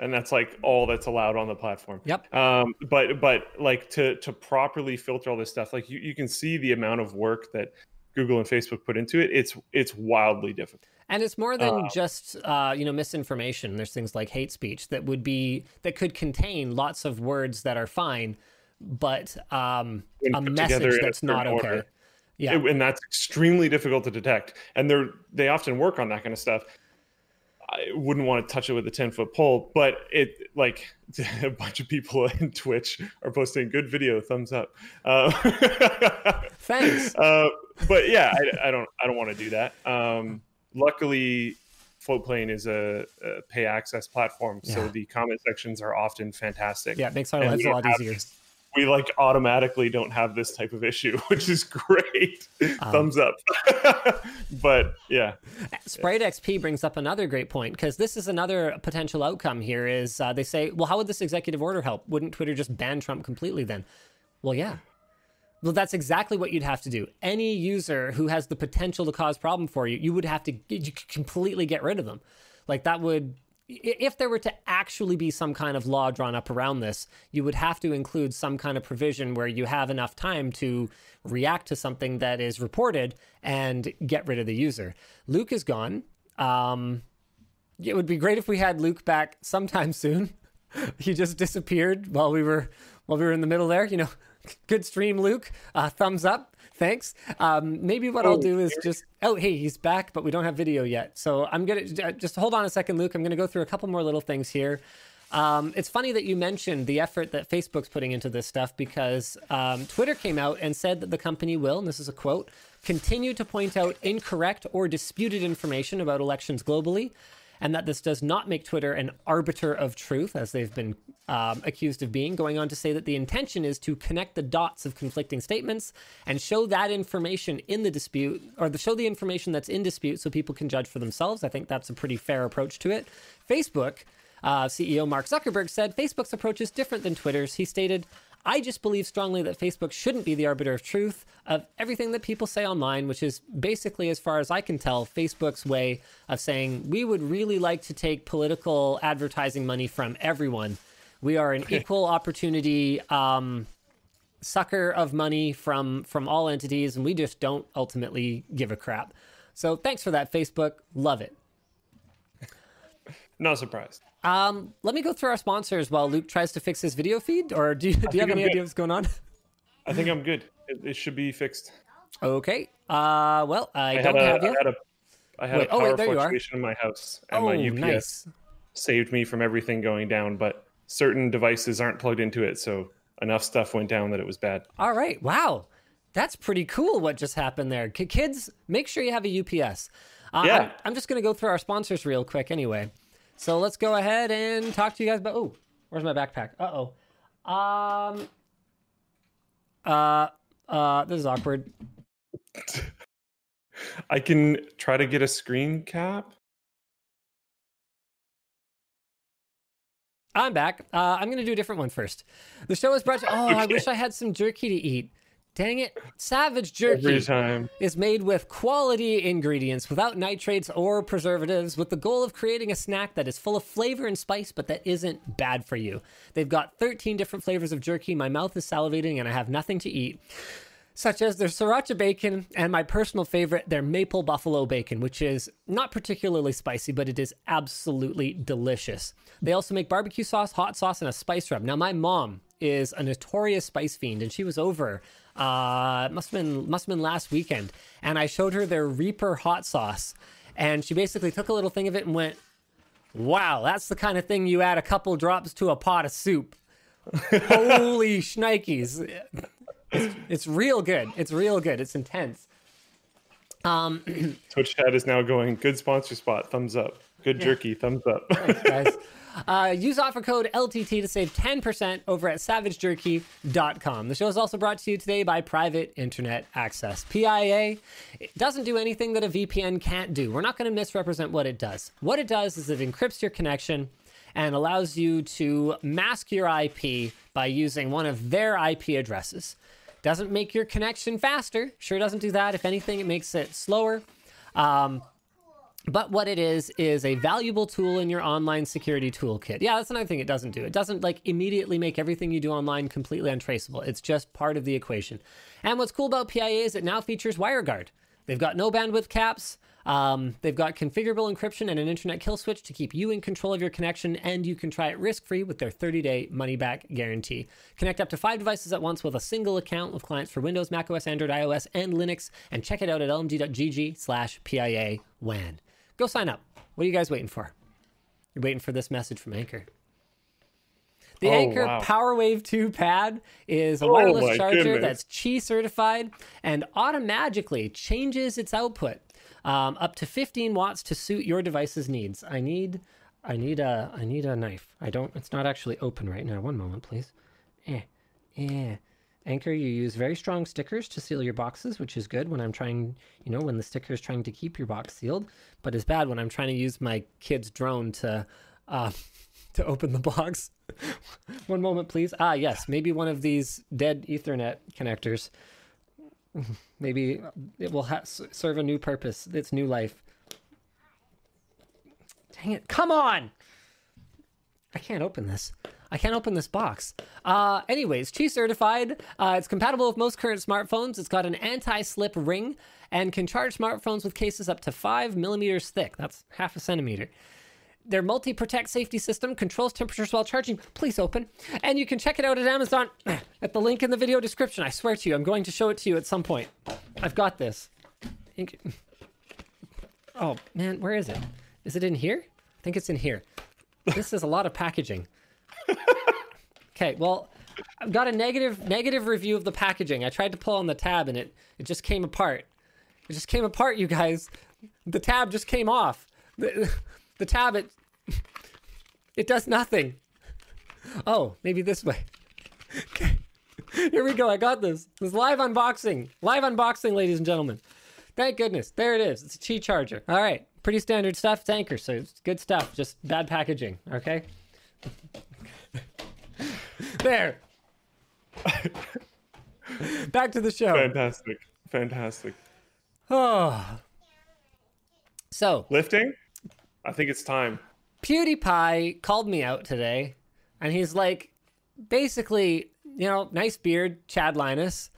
And that's like all that's allowed on the platform. Yep. Um but but like to to properly filter all this stuff like you, you can see the amount of work that Google and Facebook put into it, it's it's wildly difficult. And it's more than Uh, just uh, you know misinformation. There's things like hate speech that would be that could contain lots of words that are fine, but um, a message a that's not certain okay. Yeah, It- and that's extremely difficult to detect. And they're they often work on that kind of stuff. I wouldn't want to touch it with a ten foot pole, but it like a bunch of people in Twitch are posting good video, thumbs up. Uh, Thanks. Uh, but yeah, I, I don't I don't want to do that. Um, luckily, Floatplane is a, a pay access platform, so the comment sections are often fantastic. yeah, it makes our lives a lot easier. this- we like automatically don't have this type of issue, which is great. Um, Thumbs up. but yeah, Sprite XP brings up another great point because this is another potential outcome here. Is uh, they say, well, how would this executive order help? Wouldn't Twitter just ban Trump completely then? Well, yeah. Well, that's exactly what you'd have to do. Any user who has the potential to cause problem for you, you would have to you completely get rid of them. Like that would, if there were to actually be some kind of law drawn up around this, you would have to include some kind of provision where you have enough time to react to something that is reported and get rid of the user. Luke is gone. Um, it would be great if we had Luke back sometime soon. he just disappeared while we were while we were in the middle there. You know, good stream, Luke. Uh, thumbs up. Thanks. Um, maybe what I'll Oh, do is just oh hey he's back, but we don't have video yet. So I'm gonna uh, just hold on a second, Luke. I'm gonna go through a couple more little things here. Um, it's funny that you mentioned the effort that Facebook's putting into this stuff because um, Twitter came out and said that the company will, and this is a quote, continue to point out incorrect or disputed information about elections globally, and that this does not make Twitter an arbiter of truth, as they've been um, accused of being. Going on to say that the intention is to connect the dots of conflicting statements and show that information in the dispute, or the, show the information that's in dispute so people can judge for themselves. I think that's a pretty fair approach to it. Facebook. Uh, CEO Mark Zuckerberg said Facebook's approach is different than Twitter's. He stated, I just believe strongly that Facebook shouldn't be the arbiter of truth of everything that people say online, which is basically, as far as I can tell, Facebook's way of saying we would really like to take political advertising money from everyone. We are an equal opportunity um, sucker of money from from all entities, and we just don't ultimately give a crap. So thanks for that, Facebook. Love it. not surprised. Um, let me go through our sponsors while Luke tries to fix his video feed. Or do you, do you have any I'm good. idea what's going on? I think I'm good. It, it should be fixed. Okay. Uh, well, I, I don't had a, have I you. had a, I had Wait, a oh, wait, power you are. fluctuation in my house, and oh, my UPS nice. saved me from everything going down. But certain devices aren't plugged into it, so enough stuff went down that it was bad. All right. Wow. That's pretty cool what just happened there. Kids, make sure you have a UPS. Uh, Yeah. I'm, I'm just going to go through our sponsors real quick anyway. So let's go ahead and talk to you guys about. Oh, where's my backpack? Uh oh. Um. Uh. Uh. This is awkward. I can try to get a screen cap. I'm back. Uh, I'm going to do a different one first. The show is brought to. Oh, I wish I had some jerky to eat. Dang it. Savage jerky. Is made with quality ingredients without nitrates or preservatives with the goal of creating a snack that is full of flavor and spice but that isn't bad for you. They've got 13 different flavors of jerky. My mouth is salivating and I have nothing to eat. Such as their sriracha bacon and my personal favorite, their maple buffalo bacon, which is not particularly spicy, but it is absolutely delicious. They also make barbecue sauce, hot sauce, and a spice rub. Now, my mom is a notorious spice fiend, and she was over. Uh, it must have been must have been last weekend, and I showed her their Reaper hot sauce, and she basically took a little thing of it and went, "Wow, that's the kind of thing you add a couple drops to a pot of soup." Holy shnikes! It's, it's real good. It's real good. It's intense. Um, Twitch chat is now going. Good sponsor spot. Thumbs up. Good jerky. Thumbs up. guys. Uh, use offer code LTT to save 10% over at savagejerky.com. The show is also brought to you today by Private Internet Access. PIA it doesn't do anything that a VPN can't do. We're not going to misrepresent what it does. What it does is it encrypts your connection and allows you to mask your IP by using one of their IP addresses. Doesn't make your connection faster. Sure doesn't do that. If anything, it makes it slower. Um, But what it is is a valuable tool in your online security toolkit. Yeah, that's another thing it doesn't do. It doesn't like immediately make everything you do online completely untraceable. It's just part of the equation. And what's cool about PIA is it now features WireGuard. They've got no bandwidth caps. Um, they've got configurable encryption and an internet kill switch to keep you in control of your connection, and you can try it risk free with their 30 day money back guarantee. Connect up to five devices at once with a single account with clients for Windows, macOS, Android, iOS, and Linux, and check it out at lmg.gg slash PIA WAN. Go sign up. What are you guys waiting for? You're waiting for this message from Anker. The Oh, Anker wow. PowerWave 2 pad is a Oh, wireless charger goodness. that's Qi certified and automatically changes its output um, up to 15 watts to suit your device's needs. I need, I need a, I need a knife. I don't. It's not actually open right now. One moment, please. Eh, eh. Anker, you use very strong stickers to seal your boxes, which is good when I'm trying, you know, when the sticker is trying to keep your box sealed, but it's bad when I'm trying to use my kid's drone to, uh, to open the box. one moment, please. Ah, yes, maybe one of these dead Ethernet connectors. Maybe it will ha- serve a new purpose, its new life. Dang it! Come on! I can't open this. I can't open this box. Uh, anyways, Qi certified. Uh, it's compatible with most current smartphones. It's got an anti-slip ring and can charge smartphones with cases up to five millimeters thick. That's half a centimeter. Their multi-protect safety system controls temperatures while charging. Please open. And you can check it out at Amazon at the link in the video description. I swear to you, I'm going to show it to you at some point. I've got this. Oh man, where is it? Is it in here? I think it's in here. This is a lot of packaging. Okay, well, I've got a negative negative review of the packaging. I tried to pull on the tab and it it just came apart. It just came apart, you guys. The tab just came off. The, the tab it it does nothing. Oh, maybe this way. Okay. Here we go. I got this. This live unboxing. Live unboxing, ladies and gentlemen. Thank goodness. There it is. It's a Qi charger. All right. Pretty standard stuff. It's Anker, so it's good stuff. Just bad packaging. Okay. there. Back to the show. Fantastic. Fantastic. Oh. So, Lifting? I think it's time. PewDiePie called me out today, and he's like, basically, you know, nice beard, Chad Linus,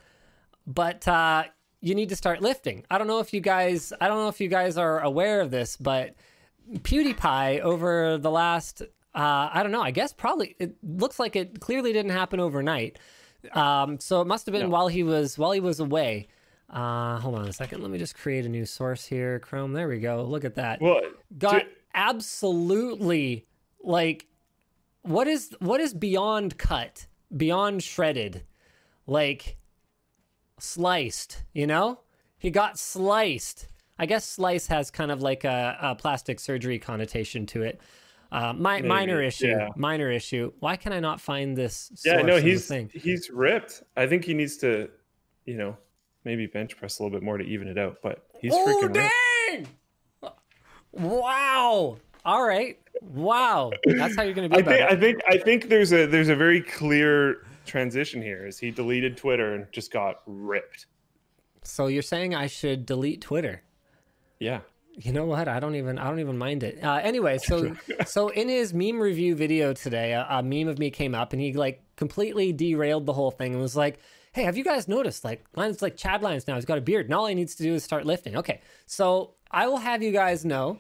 but uh, you need to start lifting. I don't know if you guys, I don't know if you guys are aware of this, but PewDiePie over the last, uh, I don't know, I guess probably it looks like it clearly didn't happen overnight. Um, so it must have been No. while he was while he was away. Uh, hold on a second. Let me just create a new source here. Chrome. There we go. Look at that What got absolutely like what is what is beyond cut beyond shredded like sliced you know he got sliced i guess slice has kind of like a, a plastic surgery connotation to it uh, mi- minor issue yeah. minor issue why can i not find this yeah, no, he's he's ripped. I think he needs to, you know, maybe bench press a little bit more to even it out. But he's oh freaking ripped. dang wow all right wow that's how you're gonna be I think I think I think there's a there's a very clear transition here. Is he deleted Twitter and just got ripped? So you're saying I should delete Twitter? Yeah. You know what? I don't even I don't even mind it. Uh, anyway, so so in his meme review video today, a, a meme of me came up and he like completely derailed the whole thing and was like, "Hey, have you guys noticed? Like, Linus like Chad Linus now. He's got a beard, and all he needs to do is start lifting." Okay, so I will have you guys know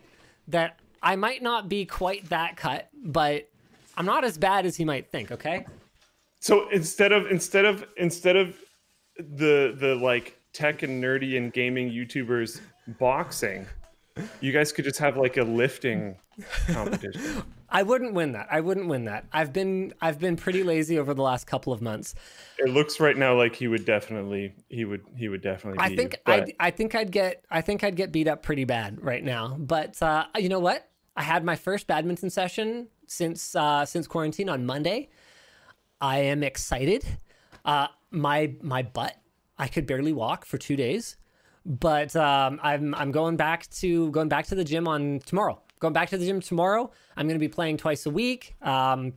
that I might not be quite that cut, but I'm not as bad as he might think. Okay. So instead of instead of instead of the the like tech and nerdy and gaming YouTubers boxing, you guys could just have like a lifting competition. I wouldn't win that. I wouldn't win that. I've been I've been pretty lazy over the last couple of months. it looks right now like he would definitely he would he would definitely. I think you, I I think I'd get I think I'd get beat up pretty bad right now. But uh, you know what? I had my first badminton session since uh, since quarantine on Monday. I am excited. Uh, my my butt I could barely walk for two days, but um, I'm I'm going back to going back to the gym on tomorrow. Going back to the gym tomorrow. I'm going to be playing twice a week. Um,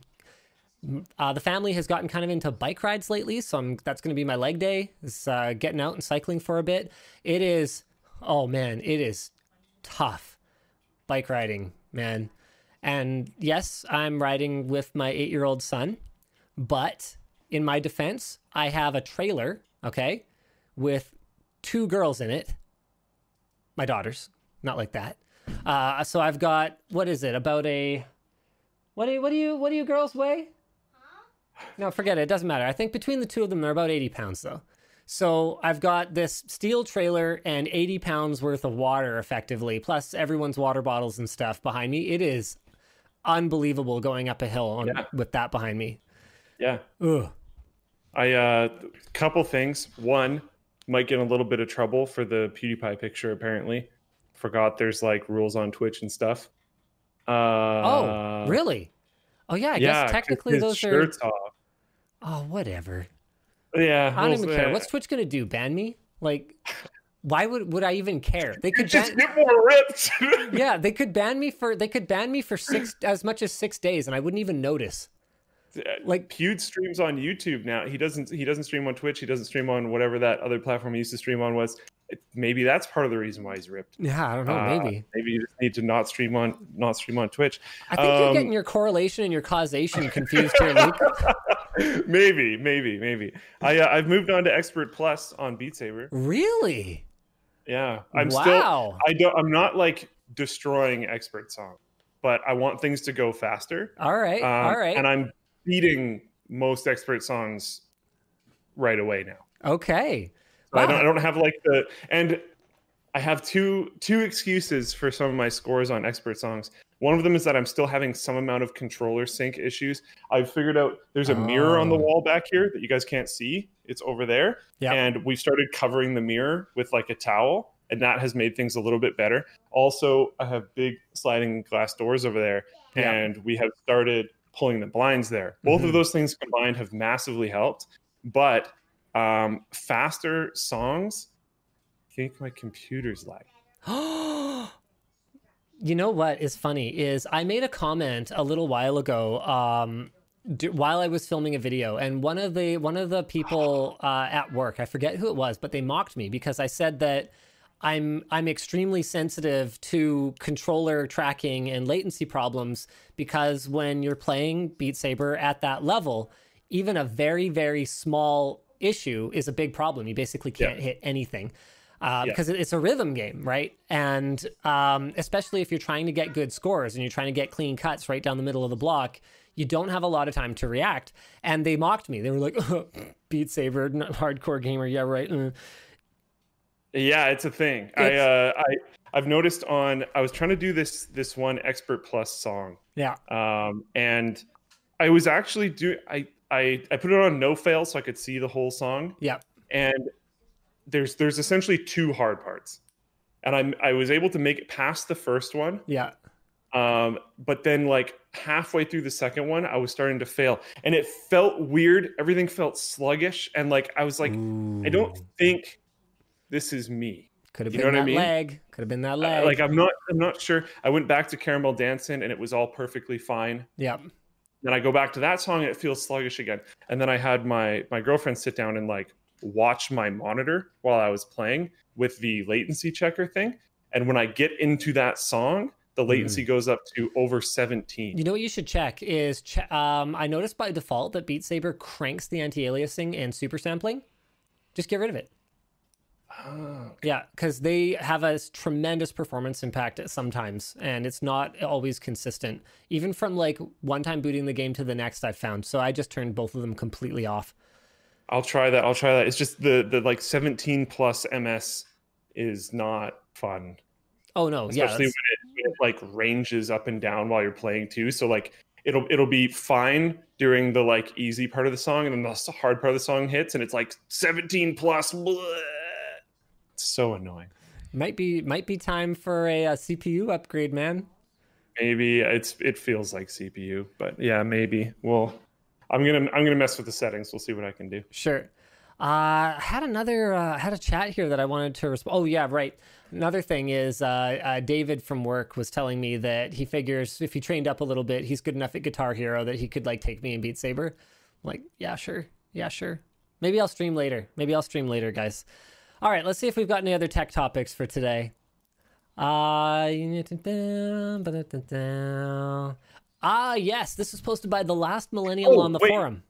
uh, the family has gotten kind of into bike rides lately, so I'm, that's going to be my leg day. Is uh, getting out and cycling for a bit. It is, oh man, it is tough, bike riding, man. And yes, I'm riding with my eight year old son, but in my defense, I have a trailer, okay, with two girls in it. My daughters, not like that. Uh, so I've got what is it? About a what do you, what do you what do you girls weigh? No, forget it. It doesn't matter. I think between the two of them, they're about 80 pounds, though. So I've got this steel trailer and 80 pounds worth of water, effectively, plus everyone's water bottles and stuff behind me. It is unbelievable going up a hill on, Yeah. with that behind me. Yeah. Ugh. I uh couple things. One, might get in a little bit of trouble for the PewDiePie picture apparently. Forgot there's like rules on Twitch and stuff. Uh Oh, really? Oh yeah, I yeah, guess technically those shirt's are. off. Oh, whatever. Yeah. I don't even care. What's Twitch gonna do? Ban me? Like, why would would I even care? They could just ban. get more ripped. Yeah, they could ban me for they could ban me for six as much as six days, and I wouldn't even notice. Like- Pewd streams on YouTube now. He doesn't he doesn't stream on Twitch. He doesn't stream on whatever that other platform he used to stream on was. It- Maybe that's part of the reason why he's ripped. Yeah, I don't know. Uh, maybe. maybe you just need to not stream on not stream on Twitch. I think you're um, getting your correlation and your causation confused here, Luke. maybe, maybe, maybe. I uh, I've moved on to Expert Plus on Beat Saber. Really? Yeah, I'm still. I don't. I'm not like destroying Expert Song, but I want things to go faster. all right. Um, all right. And I'm beating most Expert songs right away now. okay. So I don't. I don't have like the and. I have two two excuses for some of my scores on expert songs. One of them is that I'm still having some amount of controller sync issues. I've figured out there's a mirror on the Oh. wall back here that you guys can't see. It's over there. Yep. And we've started covering the mirror with like a towel, and that has made things a little bit better. Also, I have big sliding glass doors over there, Yeah. and we have started pulling the blinds there. Both Mhm. of those things combined have massively helped. But um, faster songs, I think my computer's lag. you know what is funny is I made a comment a little while ago um, d- while I was filming a video, and one of the one of the people uh, at work, I forget who it was, but they mocked me because I said that I'm I'm extremely sensitive to controller tracking and latency problems because when you're playing Beat Saber at that level, even a very very small issue is a big problem. You basically can't hit anything. Uh, Yeah. because it's a rhythm game, right? And um, especially if you're trying to get good scores and you're trying to get clean cuts right down the middle of the block, you don't have a lot of time to react. And they mocked me. They were like, Beat Saber, not hardcore gamer. Yeah, right. uh." Yeah, it's a thing. I uh, I I've noticed on I was trying to do this this one expert plus song, Yeah. um, and I was actually do I I I put it on no fail so I could see the whole song, Yeah. and there's there's essentially two hard parts, and I'm I was able to make it past the first one, Yeah. um, but then like halfway through the second one, I was starting to fail, and it felt weird. Everything felt sluggish, and like I was like, I don't think this is me. Could have you been know what I that mean? leg. Could have been that Uh, leg. like I'm not I'm not sure. I went back to Caramelldansen and it was all perfectly fine. yeah. Then I go back to that song and it feels sluggish again. And then I had my my girlfriend sit down and like watch my monitor while I was playing with the latency checker thing. And when I get into that song, the latency goes up to over 17. You know what you should check is che- um, I noticed by default that Beat Saber cranks the anti-aliasing and super sampling. Just get rid of it. Oh, Yeah, because they have a tremendous performance impact sometimes, and it's not always consistent. Even from like one time booting the game to the next, I've found. So I just turned both of them completely off. I'll try that. I'll try that. It's just the the like 17 plus MS is not fun. Oh no, yeah, especially when it, when it like ranges up and down while you're playing too. So like it'll it'll be fine during the like easy part of the song, and then the hard part of the song hits, and it's like 17 plus. So annoying. might be might be time for a, uh CPU upgrade, man. Maybe it's it feels like CPU, but yeah, maybe. Well, I'm gonna I'm gonna mess with the settings. We'll see what I can do. Sure. Uh, I had another uh, had a chat here that I wanted to respond. Oh yeah, right. Another thing is uh, uh, David from work was telling me that he figures if he trained up a little bit, he's good enough at Guitar Hero that he could like take me and Beat Saber. I'm like, yeah, sure, yeah, sure. Maybe I'll stream later. Maybe I'll stream later, guys. All right, let's see if we've got any other tech topics for today. Uh, ah, yes, this was posted by the last millennial Oh, on the wait. forum.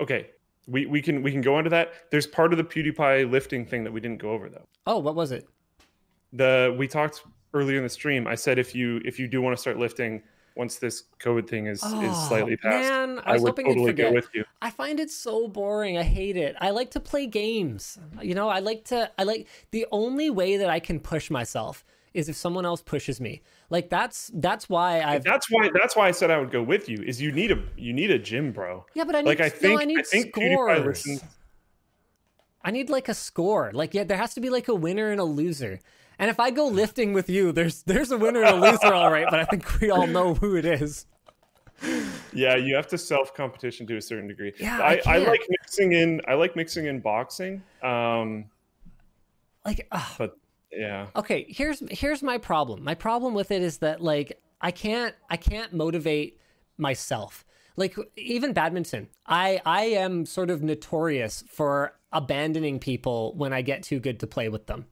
Okay, we, we can we can go into that. There's part of the PewDiePie lifting thing that we didn't go over though. Oh, what was it? The we talked earlier in the stream. I said if you if you do want to start lifting once this COVID thing is Oh, is slightly past, man, I I, would totally go with you. I find it so boring. I hate it. I like to play games. You know, I like to I like the only way that I can push myself is if someone else pushes me. Like that's that's why I've That's why that's why I said I would go with you. Is you need a you need a gym, bro. Yeah, but I need like I no, think I need I think scores. I need like a score. Like yeah, there has to be like a winner and a loser. And if I go lifting with you, there's there's a winner and a loser, all right. But I think we all know who it is. Yeah, you have to self competition to a certain degree. Yeah, I I, I, like mixing in. I like mixing in boxing. Um, Like, ugh. but yeah, okay here's here's my problem my problem with it is that like i can't i can't motivate myself like even badminton i i am sort of notorious for abandoning people when i get too good to play with them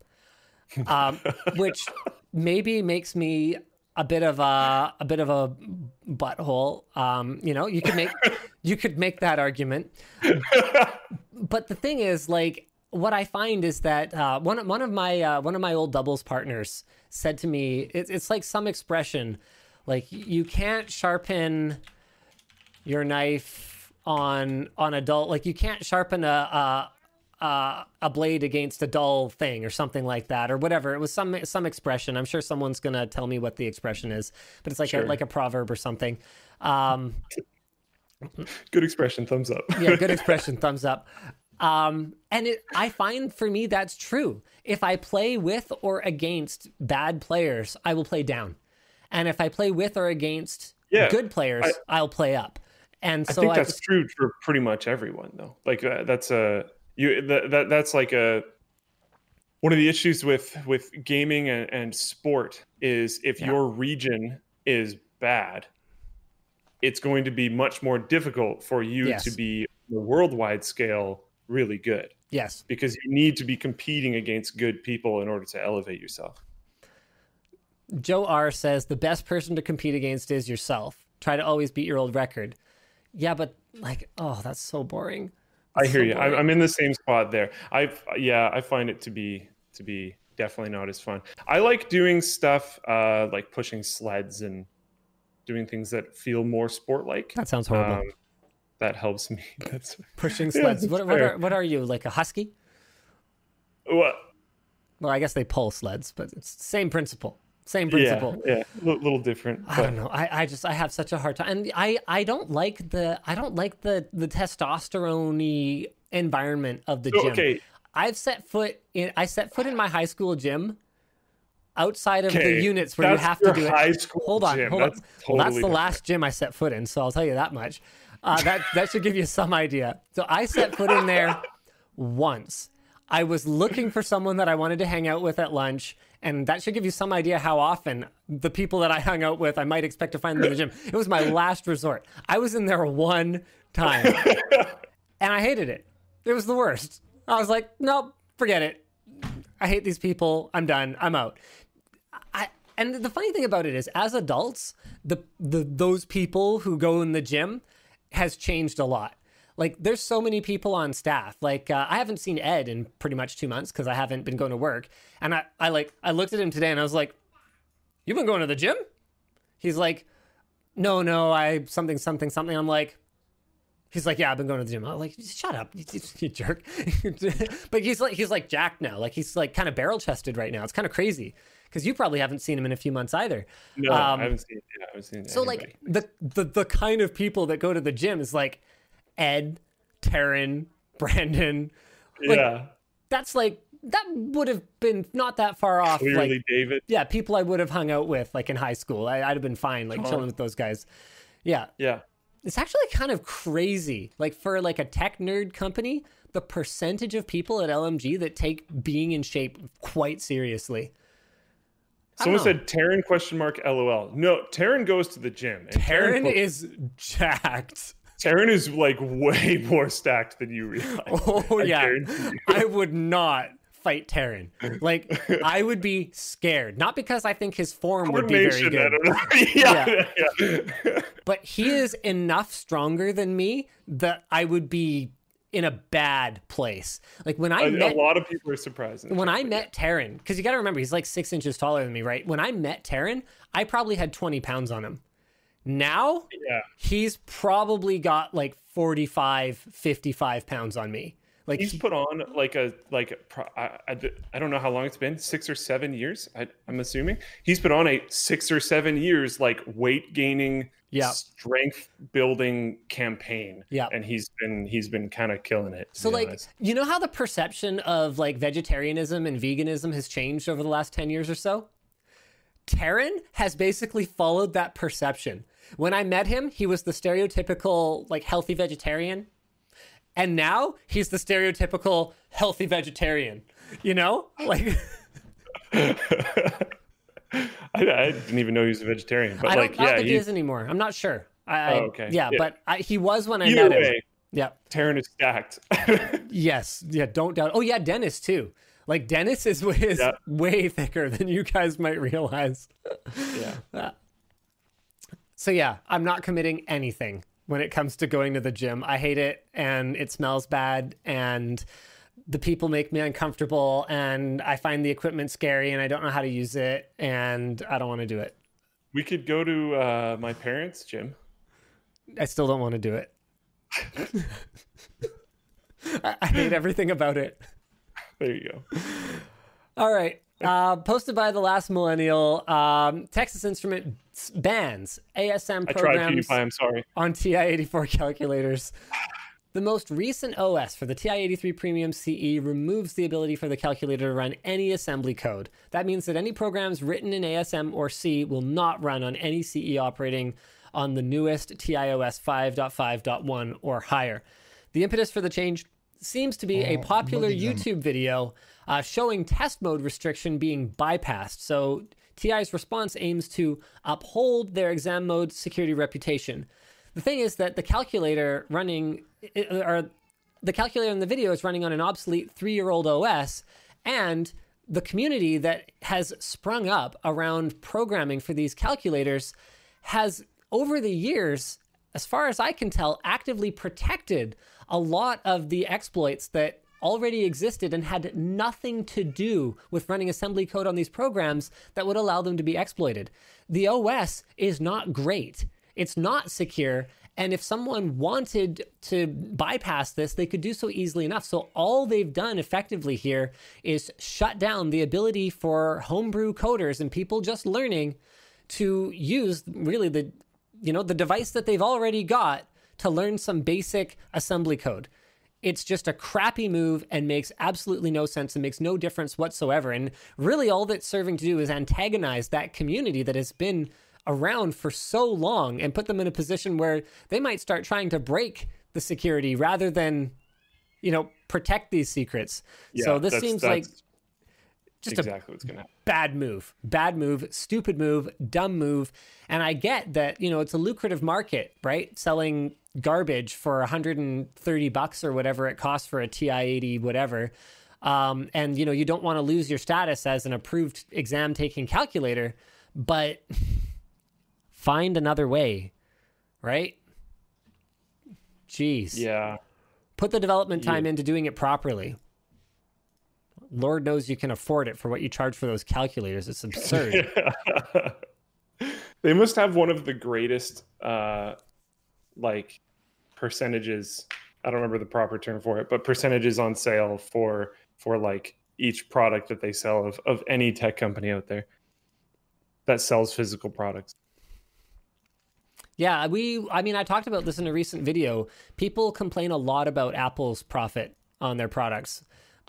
um, which maybe makes me a bit of a a bit of a butthole. Um, you know you could make you could make that argument. But the thing is like what i find is that uh, one, one of my uh, one of my old doubles partners said to me it, it's like some expression like you can't sharpen your knife on on a dull like you can't sharpen a a, a a blade against a dull thing or something like that or whatever it was some some expression i'm sure someone's gonna tell me what the expression is but it's like a like a proverb or something um good expression. Thumbs up. yeah, good expression. Thumbs up. Um, and it, I find for me that's true. If I play with or against bad players, I will play down, and if I play with or against Yeah, good players, I, will play up. And I so think I, that's just, true for pretty much everyone, though. Like uh, that's a you that, that that's like a one of the issues with with gaming and, and sport is if Yeah. your region is bad, it's going to be much more difficult for you Yes. to be on a worldwide scale really good yes, because you need to be competing against good people in order to elevate yourself. Joe R says the best person to compete against is yourself. Try to always beat your old record. Yeah, but like, oh, that's so boring. I hear so you. I'm. I'm in the same spot there. I yeah, I find it to be to be definitely not as fun. I like doing stuff uh, like pushing sleds and doing things that feel more sport like. That sounds horrible. Um, that helps me. That's Pushing yeah, sleds. that's what, what, are, what are you like a husky? what? Well, I guess they pull sleds, but it's the same principle. Same principle. yeah, a little, little different. I don't know. I, I just I have such a hard time, and I I don't like the I don't like the the testosterone environment of the So, gym. okay, I've set foot in I set foot in my high school gym outside of okay. the units where you have to do it. high school Hold on, gym. hold That's on. well, that's the last gym I set foot in, so I'll tell you that much. Uh, that that should give you some idea. So I set foot in there once. I was looking for someone that I wanted to hang out with at lunch, and that should give you some idea how often the people that I hung out with I might expect to find them in the gym. It was my last resort. I was in there one time, and I hated it. It was the worst. I was like, nope, forget it. I hate these people. I'm done. I'm out. I and the funny thing about it is, as adults, the the those people who go in the gym has changed a lot. Like, there's so many people on staff. Like, uh, I haven't seen Ed in pretty much two months because I haven't been going to work. And I, I like, I looked at him today and I was like, "You've been going to the gym?" He's like, "No, no, I something, something, something." I'm like, He's like, yeah, I've been going to the gym. I'm like, shut up, you, you jerk. but he's like, he's like jacked now. Like he's like kind of barrel chested right now. It's kind of crazy because you probably haven't seen him in a few months either. No, Um, I haven't seen. Yeah, I haven't seen. So like the, the the kind of people that go to the gym is like Ed, Taryn, Brandon. like, yeah, That's like that would have been not that far off. clearly Like David. yeah, people I would have hung out with like in high school. I, I'd have been fine like Sean. chilling with those guys. Yeah, Yeah, it's actually kind of crazy. Like for like a tech nerd company, the percentage of people at LMG that take being in shape quite seriously. Someone said Taryn question mark LOL. No, Taryn goes to the gym. And Taryn goes- is jacked. Taryn is like way more stacked than you realize. Oh I yeah. I would not fight Taryn. Like I would be scared, not because I think his form would be very good, I yeah, yeah. but he is enough stronger than me that I would be in a bad place. Like when I A, met a lot of people are surprised. when I met Taryn, because you got to remember he's like six inches taller than me, right? When I met Taryn, I probably had 20 pounds on him. Now yeah, he's probably got like 45, 55 pounds on me. Like he's he- put on like a like a I, I, I don't know how long it's been six or seven years I, i'm assuming he's put on a six or seven years like weight gaining Yeah. strength building campaign Yeah. and he's been he's been kind of killing it So like honest. you know how the perception of like vegetarianism and veganism has changed over the last 10 years or so? Taryn has basically followed that perception. When I met him, he was the stereotypical like healthy vegetarian. And now he's the stereotypical healthy vegetarian. You know? Like I, I didn't even know he was a vegetarian but I don't, like yeah he is anymore. I'm not sure. I, Oh, okay. Yeah, Yeah. but I, he was when I either met him. way Yeah. Taryn is stacked Yes. Yeah. Don't doubt. Oh yeah, Dennis too. Like Dennis is is Yeah. way thicker than you guys might realize. yeah uh, So yeah, I'm not committing anything when it comes to going to the gym. I hate it and it smells bad and the people make me uncomfortable and I find the equipment scary and I don't know how to use it and I don't want to do it. we could go to uh my parents gym I still don't want to do it. I, I hate everything about it. there you go All right. Uh, posted by the last millennial, um, Texas Instrument bans ASM i tried programs pewdiepie i'm sorry on TI-84 calculators. The most recent OS for the TI-83 Premium CE removes the ability for the calculator to run any assembly code. That means that any programs written in ASM or C will not run on any CE operating on the newest TIOS 5.5.1 or higher. The impetus for the change seems to be a popular YouTube video uh, showing test mode restriction being bypassed. So TI's response aims to uphold their exam mode security reputation. The thing is that the calculator running, or the calculator in the video is running on an obsolete three-year-old OS, and the community that has sprung up around programming for these calculators has, over the years, as far as I can tell, actively protected a lot of the exploits that already existed and had nothing to do with running assembly code on these programs that would allow them to be exploited. The OS is not great. It's not secure. And if someone wanted to bypass this, they could do so easily enough. So all they've done effectively here is shut down the ability for homebrew coders and people just learning to use really the you know the device that they've already got to learn some basic assembly code. It's just a crappy move and makes absolutely no sense and makes no difference whatsoever. And really, all that's serving to do is antagonize that community that has been around for so long and put them in a position where they might start trying to break the security rather than, you know, protect these secrets. Yeah, so this seems like just a exactly what's gonna happen bad move, bad move, stupid move, dumb move. And I get that, you know, it's a lucrative market, right? Selling garbage for 130 bucks or whatever it costs for a TI 80, whatever. Um, and, you know, you don't want to lose your status as an approved exam taking calculator, but find another way, right? Jeez. yeah Put the development time into doing it properly. Lord knows you can afford it for what you charge for those calculators. It's absurd. they must have one of the greatest uh like percentages i don't remember the proper term for it but percentages on sale for for like each product that they sell of, of any tech company out there that sells physical products yeah, we I mean I talked about this in a recent video. People complain a lot about Apple's profit on their products.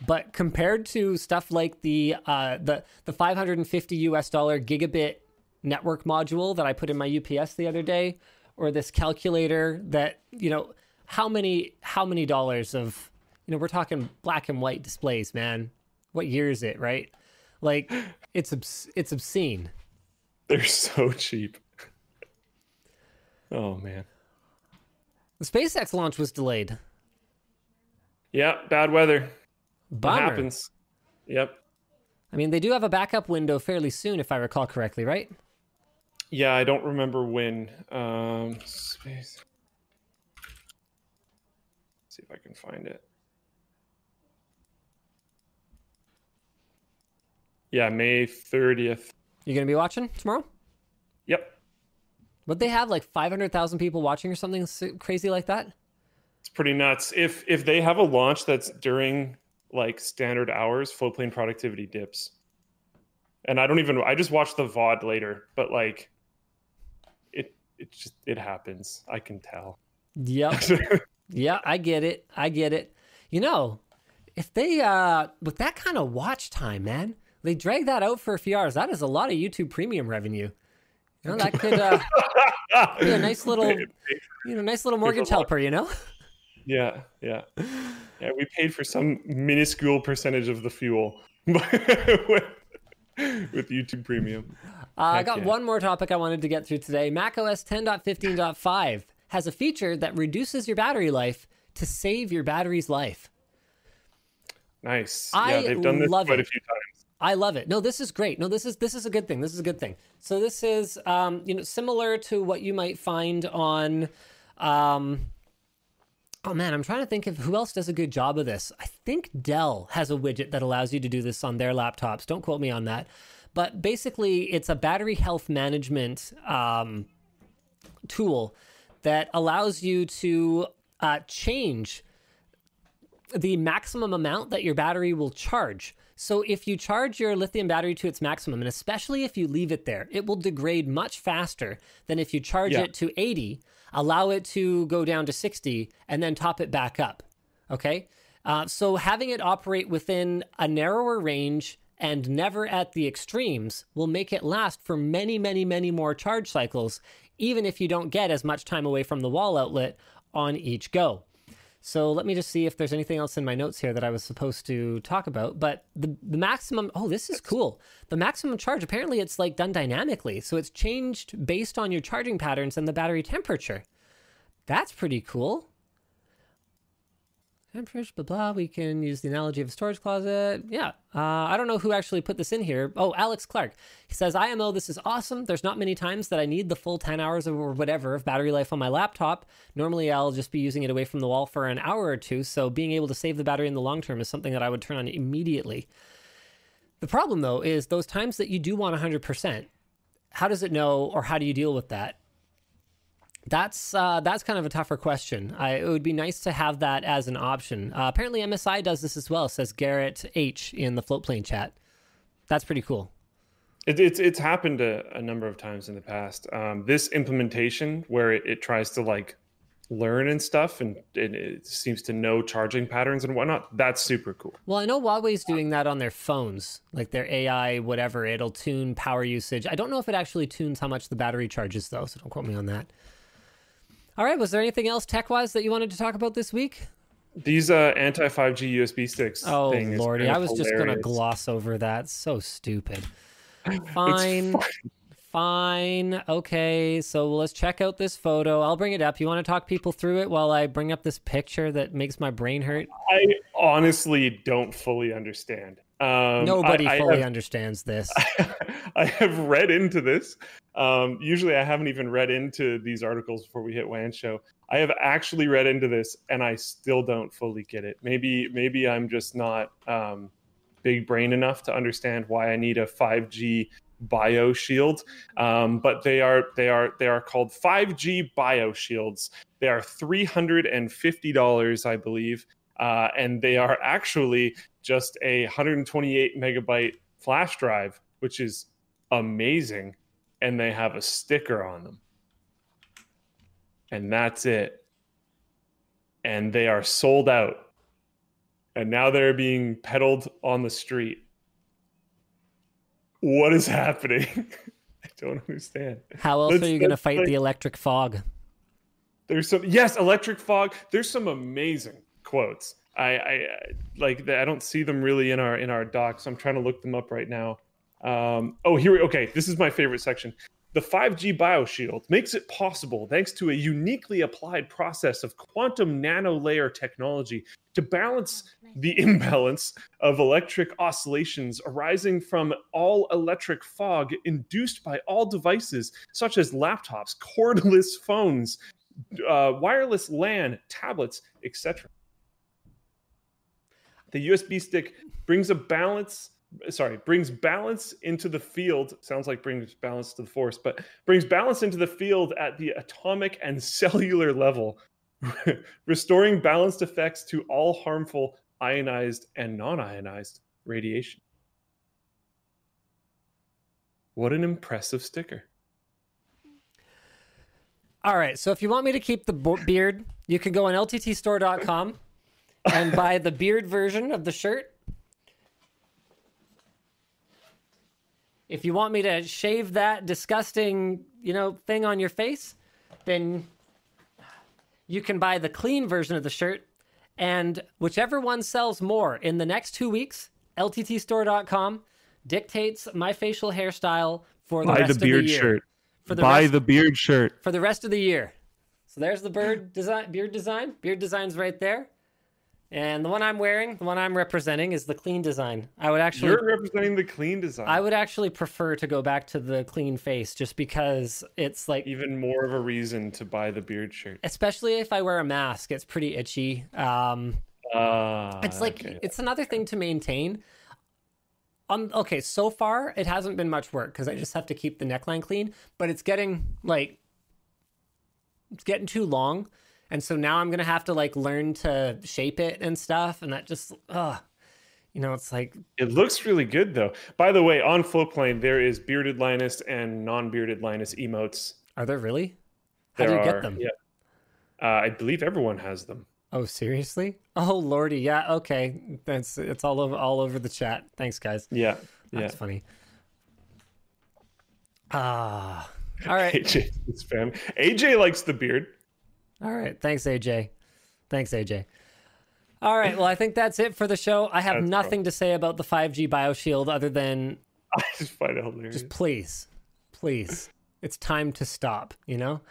But compared to stuff like the uh, the the 550 US dollar gigabit network module that I put in my UPS the other day, or this calculator that you know how many how many dollars of you know we're talking black and white displays, man. What year is it, right? Like it's obs- it's obscene. they're so cheap oh man The SpaceX launch was delayed. yeah bad weather it happens Yep. I mean, they do have a backup window fairly soon, if I recall correctly, right? Yeah, I don't remember when. Um, space. see if I can find it. Yeah, May 30th. You gonna be watching tomorrow? Yep. Would they have like 500,000 people watching or something crazy like that? It's pretty nuts. If if they have a launch that's during like standard hours, floatplane productivity dips. And I don't even I just watched the VOD later, but like it it just it happens. I can tell. Yep. yeah, I get it. I get it. You know, if they uh with that kind of watch time, man, they drag that out for a few hours. That is a lot of YouTube premium revenue. You know, that could uh, be a nice little, you know, nice little mortgage helper. You know. Yeah, yeah, yeah. We paid for some minuscule percentage of the fuel with, YouTube Premium. Uh, I got yeah. one more topic I wanted to get through today. macOS 10.15.5 has a feature that reduces your battery life to save your battery's life. Nice. I yeah, they've done this love quite it. a few times. I love it. No, this is great. No, this is this is a good thing. This is a good thing. So this is um, you know similar to what you might find on um, Oh man, I'm trying to think of who else does a good job of this. I think Dell has a widget that allows you to do this on their laptops. Don't quote me on that. But basically, it's a battery health management um, tool that allows you to uh, change the maximum amount that your battery will charge. So if you charge your lithium battery to its maximum, and especially if you leave it there, it will degrade much faster than if you charge Yeah. it to 80, allow it to go down to 60, and then top it back up. Okay? Uh, so having it operate within a narrower range and never at the extremes will make it last for many, many, many more charge cycles, even if you don't get as much time away from the wall outlet on each go. So let me just see if there's anything else in my notes here that I was supposed to talk about. But the, the maximum, oh, this is cool. The maximum charge, apparently it's like done dynamically. So it's changed based on your charging patterns and the battery temperature. That's pretty cool. Temperature, blah, blah. We can use the analogy of a storage closet. Yeah. Uh, I don't know who actually put this in here. Oh, Alex Clark. He says, IMO, this is awesome. There's not many times that I need the full 10 hours or whatever of battery life on my laptop. Normally, I'll just be using it away from the wall for an hour or two. So being able to save the battery in the long term is something that I would turn on immediately. The problem, though, is those times that you do want 100%, how does it know or how do you deal with that? That's uh, that's kind of a tougher question. I, it would be nice to have that as an option. Uh, apparently, MSI does this as well. Says Garrett H in the floatplane chat. That's pretty cool. It, it's it's happened a, a number of times in the past. Um, this implementation where it, it tries to like learn and stuff, and it, it seems to know charging patterns and whatnot. That's super cool. Well, I know Huawei's doing that on their phones, like their AI, whatever. It'll tune power usage. I don't know if it actually tunes how much the battery charges, though. So don't quote me on that. All right. Was there anything else tech wise that you wanted to talk about this week? These uh, anti five G USB sticks. Oh lordy, I was just gonna gloss over that. So stupid. Fine. Fine. Okay. So let's check out this photo. I'll bring it up. You want to talk people through it while I bring up this picture that makes my brain hurt? I honestly don't fully understand. Um, Nobody I, I fully have- understands this. I have read into this. Um, usually, I haven't even read into these articles before we hit WAN show. I have actually read into this, and I still don't fully get it. Maybe, maybe I'm just not um, big brain enough to understand why I need a 5G bio shield. Um, but they are they are they are called 5G bio shields. They are three hundred and fifty dollars, I believe, uh, and they are actually just a 128 megabyte flash drive, which is amazing. And they have a sticker on them. And that's it. And they are sold out. And now they're being peddled on the street. What is happening? I don't understand. How else That's- are you going to fight like- the electric fog? There's some yes, electric fog. There's some amazing quotes. I, I like I don't see them really in our in our docs. I'm trying to look them up right now. Um, oh, here okay. This is my favorite section. The 5G BioShield makes it possible, thanks to a uniquely applied process of quantum nanolayer technology, to balance the imbalance of electric oscillations arising from all electric fog induced by all devices, such as laptops, cordless phones, uh, wireless LAN, tablets, etc. The USB stick brings a balance sorry brings balance into the field. Sounds like brings balance to the force but brings balance into the field at the atomic and cellular level restoring balanced effects to all harmful ionized and non-ionized radiation. What an impressive sticker. All right. So if you want me to keep the beard, you can go on lttstore.com and buy the beard version of the shirt. If you want me to shave that disgusting, you know, thing on your face, then you can buy the clean version of the shirt. And whichever one sells more in the next two weeks, lttstore.com dictates my facial hairstyle for the buy rest the of the beard year. shirt For the buy rest- the beard shirt for the rest of the year. So there's the bird design, beard design. Beard design's right there. And the one I'm wearing, the one I'm representing, is the clean design. I would actually, you're representing the clean design I would actually prefer to go back to the clean face, just because it's like, even more of a reason to buy the beard shirt especially if I wear a mask, it's pretty itchy. Um, Ah, it's like okay. it's another thing to maintain. Um, okay, so far it hasn't been much work because I just have to keep the neckline clean, but it's getting like it's getting too long, and so now I'm gonna have to like learn to shape it and stuff, and that just uh you know, it's like It looks really good though. By the way, on Floatplane there is bearded Linus and non-bearded Linus emotes. are there really? How There do you are, get them? Yeah. Uh, I believe everyone has them. Oh, seriously? Oh lordy, yeah, okay. That's it's all over all over the chat. Thanks, guys. Yeah. Yeah. That's funny. Ah, all right. AJ. AJ likes the beard. All right. Thanks, AJ. Thanks, AJ. All right. Well, I think that's it for the show. I have That's nothing to say about the 5G BioShield other than I just find it hilarious. just please, please, it's time to stop, you know?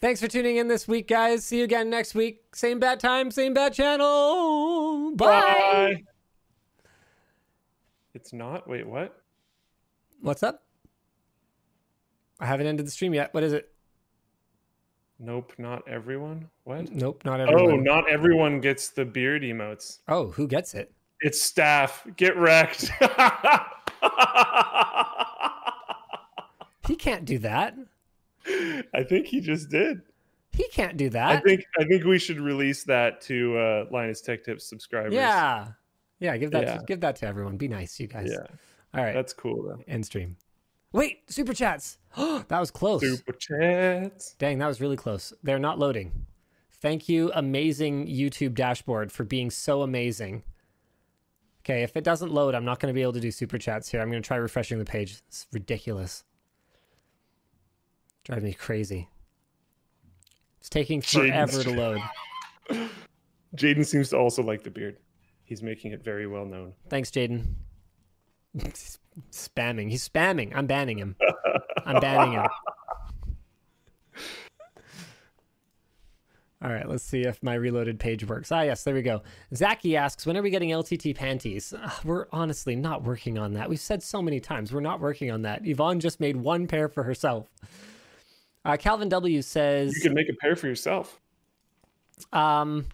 Thanks for tuning in this week, guys. See you again next week. Same bad time, same bad channel. Bye. It's not. Wait, what? What's up? I haven't ended the stream yet. What is it? Nope, not everyone. What? Nope, not everyone. Oh, not everyone gets the beard emotes. Oh, who gets it? It's staff. Get wrecked. He can't do that. I think he just did. He can't do that. I think I think we should release that to uh, Linus Tech Tips subscribers. Yeah. Yeah, give that Yeah. To, give that to everyone. Be nice, you guys. yeah, All right. that's cool though. End stream. Wait, super chats. that was close. Super chats. Dang, that was really close. They're not loading. Thank you, amazing YouTube dashboard, for being so amazing. Okay, if it doesn't load, I'm not going to be able to do super chats here. I'm going to try refreshing the page. It's ridiculous. Drive me crazy. It's taking forever to load. Jaden seems to also like the beard. He's making it very well known. Thanks, Jaden. Spamming. He's spamming. I'm banning him. I'm banning him. All right, let's see if my reloaded page works. Ah, yes, there we go. Zaki asks, when are we getting LTT panties? Ugh, we're honestly not working on that. We've said so many times we're not working on that. Yvonne just made one pair for herself. Uh, Calvin W says, You can make a pair for yourself. um,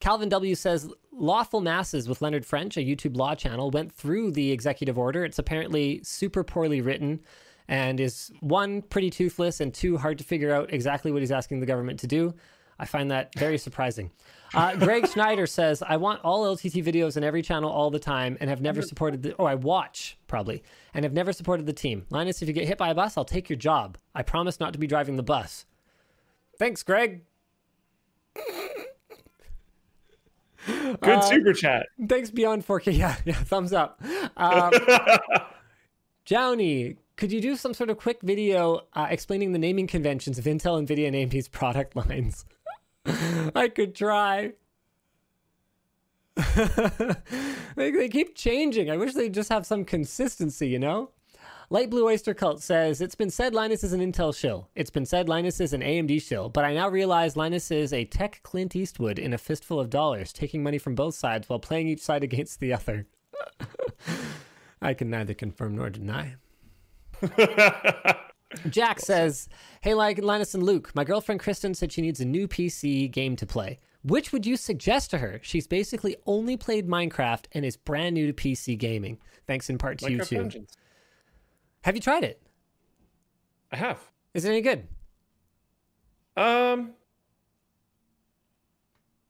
Calvin W says Lawful Masses with Leonard French, a YouTube law channel, went through the executive order. It's apparently super poorly written and is one, pretty toothless, and two, hard to figure out exactly what he's asking the government to do. I find that very surprising. Uh, Greg Schneider says, I want all LTT videos in every channel all the time and have never supported the, oh, I watch probably, and have never supported the team. Linus, if you get hit by a bus, I'll take your job. I promise not to be driving the bus. Thanks, Greg. Good Uh, super chat. Thanks beyond 4K. Yeah, yeah, thumbs up. Um, Jowney, could you do some sort of quick video uh, explaining the naming conventions of Intel, NVIDIA, and AMD's product lines? I could try. they, they keep changing. I wish they'd just have some consistency, you know? Light Blue Oyster Cult says, It's been said Linus is an Intel shill. It's been said Linus is an AMD shill, but I now realize Linus is a tech Clint Eastwood in a fistful of dollars, taking money from both sides while playing each side against the other. I can neither confirm nor deny. Jack says, Hey, like Linus and Luke, my girlfriend Kristen said she needs a new PC game to play. Which would you suggest to her? She's basically only played Minecraft and is brand new to PC gaming. Thanks in part to you too. Dungeons. Have you tried it? I have. Is it any good? Um,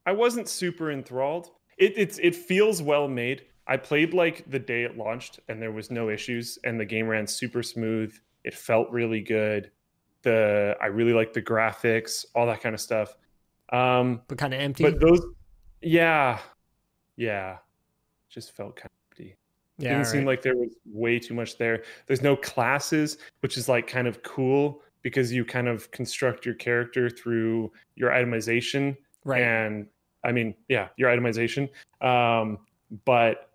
I wasn't super enthralled. It it's it feels well made. I played like the day it launched, and there was no issues, and the game ran super smooth. It felt really good. The I really like the graphics, all that kind of stuff. Um, But kind of empty. but those, yeah, yeah, just felt kind of. Yeah, didn't all seem like there was way too much there. There's no classes, which is like kind of cool because you kind of construct your character through your itemization. right. And I mean, yeah, your itemization. Um, but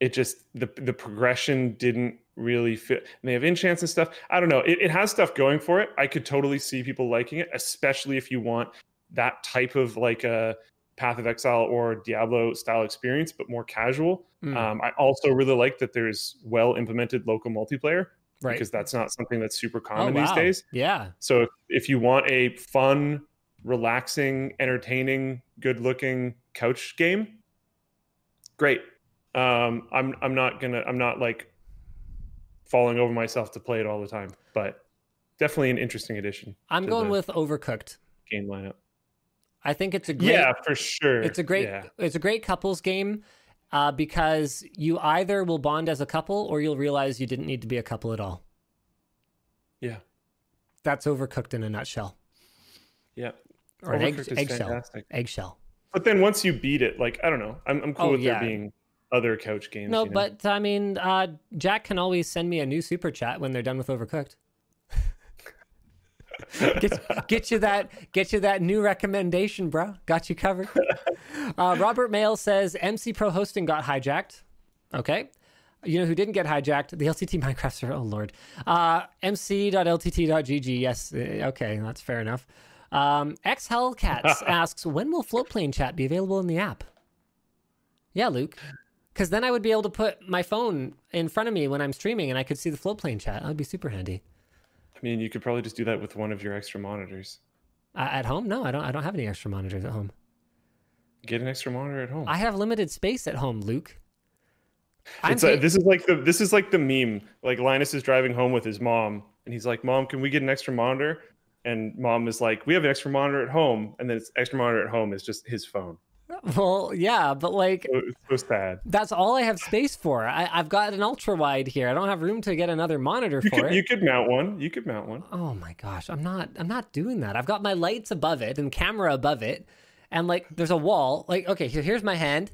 it just the the progression didn't really fit. And they have enchants and stuff. I don't know. It, it has stuff going for it. I could totally see people liking it, especially if you want that type of like a Path of Exile or Diablo style experience, but more casual. Mm, Um, I also really like that there's well implemented local multiplayer right. because that's not something that's super oh, common wow. these days. Yeah. So if, if you want a fun, relaxing, entertaining, good-looking couch game, great. Um, I'm I'm not gonna I'm not like falling over myself to play it all the time, but definitely an interesting addition I'm going with Overcooked. game lineup. I think it's a great Yeah, for sure. it's a great Yeah. it's a great couples game uh, because you either will bond as a couple or you'll realize you didn't need to be a couple at all. Yeah. That's overcooked in a nutshell. Yeah. Or an egg, eggshell. Eggshell. But then once you beat it, like I don't know, I'm I'm cool Oh, with yeah. there being other couch games. No, you know? but I mean, uh, Jack can always send me a new super chat when they're done with Overcooked. Get, get you that get you that new recommendation, bro. Got you covered. Uh, Robert Mail says MC Pro Hosting got hijacked. Okay. You know who didn't get hijacked? The LTT Minecraft server. Oh lord. Uh, MC.ltt.gg. Yes. uh, Okay, that's fair enough. Um, X Hellcats asks, when will Floatplane chat be available in the app? Yeah, Luke. Because then I would be able to put my phone in front of me when I'm streaming, and I could see the Floatplane chat. That would be super handy. I mean, you could probably just do that with one of your extra monitors. Uh, at home? No, I don't. I don't have any extra monitors at home. Get an extra monitor at home. I have limited space at home, Luke. I'm it's a, this is like the this is like the meme. Like Linus is driving home with his mom, and he's like, "Mom, can we get an extra monitor?" And mom is like, "We have an extra monitor at home," and then it's extra monitor at home is just his phone. well, yeah, but like So so sad. that's all I have space for. I, I've got an ultra wide here. I don't have room to get another monitor You for could it. you could mount one. You could mount one. Oh my gosh, I'm not I'm not doing that. I've got my lights above it and camera above it. And like there's a wall. Like okay, so here's my hand.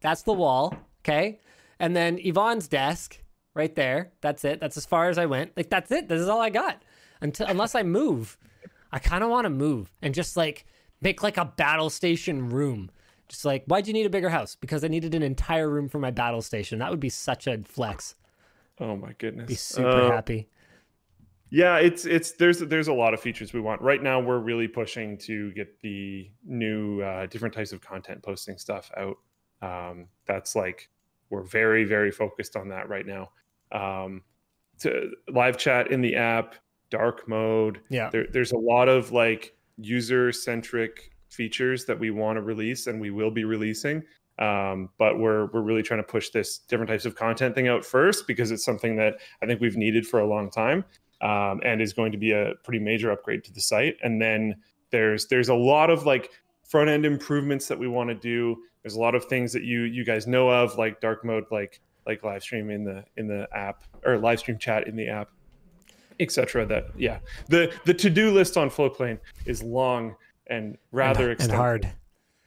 That's the wall, okay? And then Yvonne's desk right there. That's it. That's as far as I went. Like that's it. This is all I got. Until unless I move. I kind of want to move and just like make like a battle station room. Just like why'd you need a bigger house? Because I needed an entire room for my battle station. That would be such a flex. Oh my goodness. Be super Uh, happy. Yeah, it's it's there's there's a lot of features we want. Right now, we're really pushing to get the new uh, different types of content posting stuff out. Um, that's like we're very very focused on that right now. Um, to live chat in the app, dark mode. Yeah. There, there's a lot of like user centric features that we want to release and we will be releasing. Um, but we're we're really trying to push this different types of content thing out first because it's something that I think we've needed for a long time um, and is going to be a pretty major upgrade to the site. And then there's there's a lot of like front end improvements that we want to do. There's a lot of things that you you guys know of like dark mode, like like live stream in the in the app or live stream chat in the app, etc. That yeah, the the to do list on Floatplane is long and rather and, and hard.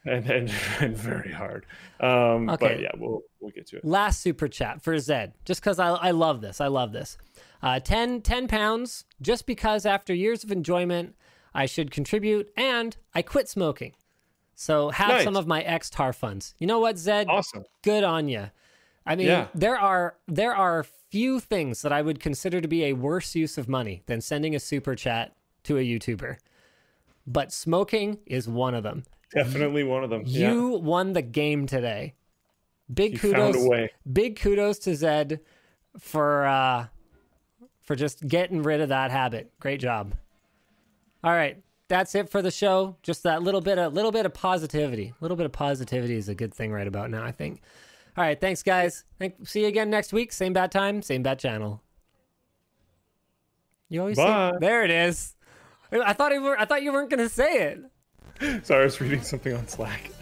and, and and very hard. Um, But Okay. yeah, we'll we'll get to it. last super chat for Zed, just because I, I love this. I love this. Uh, 10, 10 pounds, just because after years of enjoyment, I should contribute and I quit smoking. So have Nice. some of my ex tar funds. You know what, Zed? Awesome. Good on you. I mean, Yeah. there are there are few things that I would consider to be a worse use of money than sending a super chat to a YouTuber. But smoking is one of them. Definitely one of them. yeah. You won the game today. Big You kudos. found a way. Big kudos to Zed for uh for just getting rid of that habit. Great job. All right. That's it for the show. Just that little bit of little bit of positivity. A little bit of positivity is a good thing right about now, I think. All right, thanks guys. Thank, see you again next week. Same bad time, same bad channel. You always say, Bye. there it is. I thought were, I thought you weren't gonna say it. Sorry, I was reading something on Slack.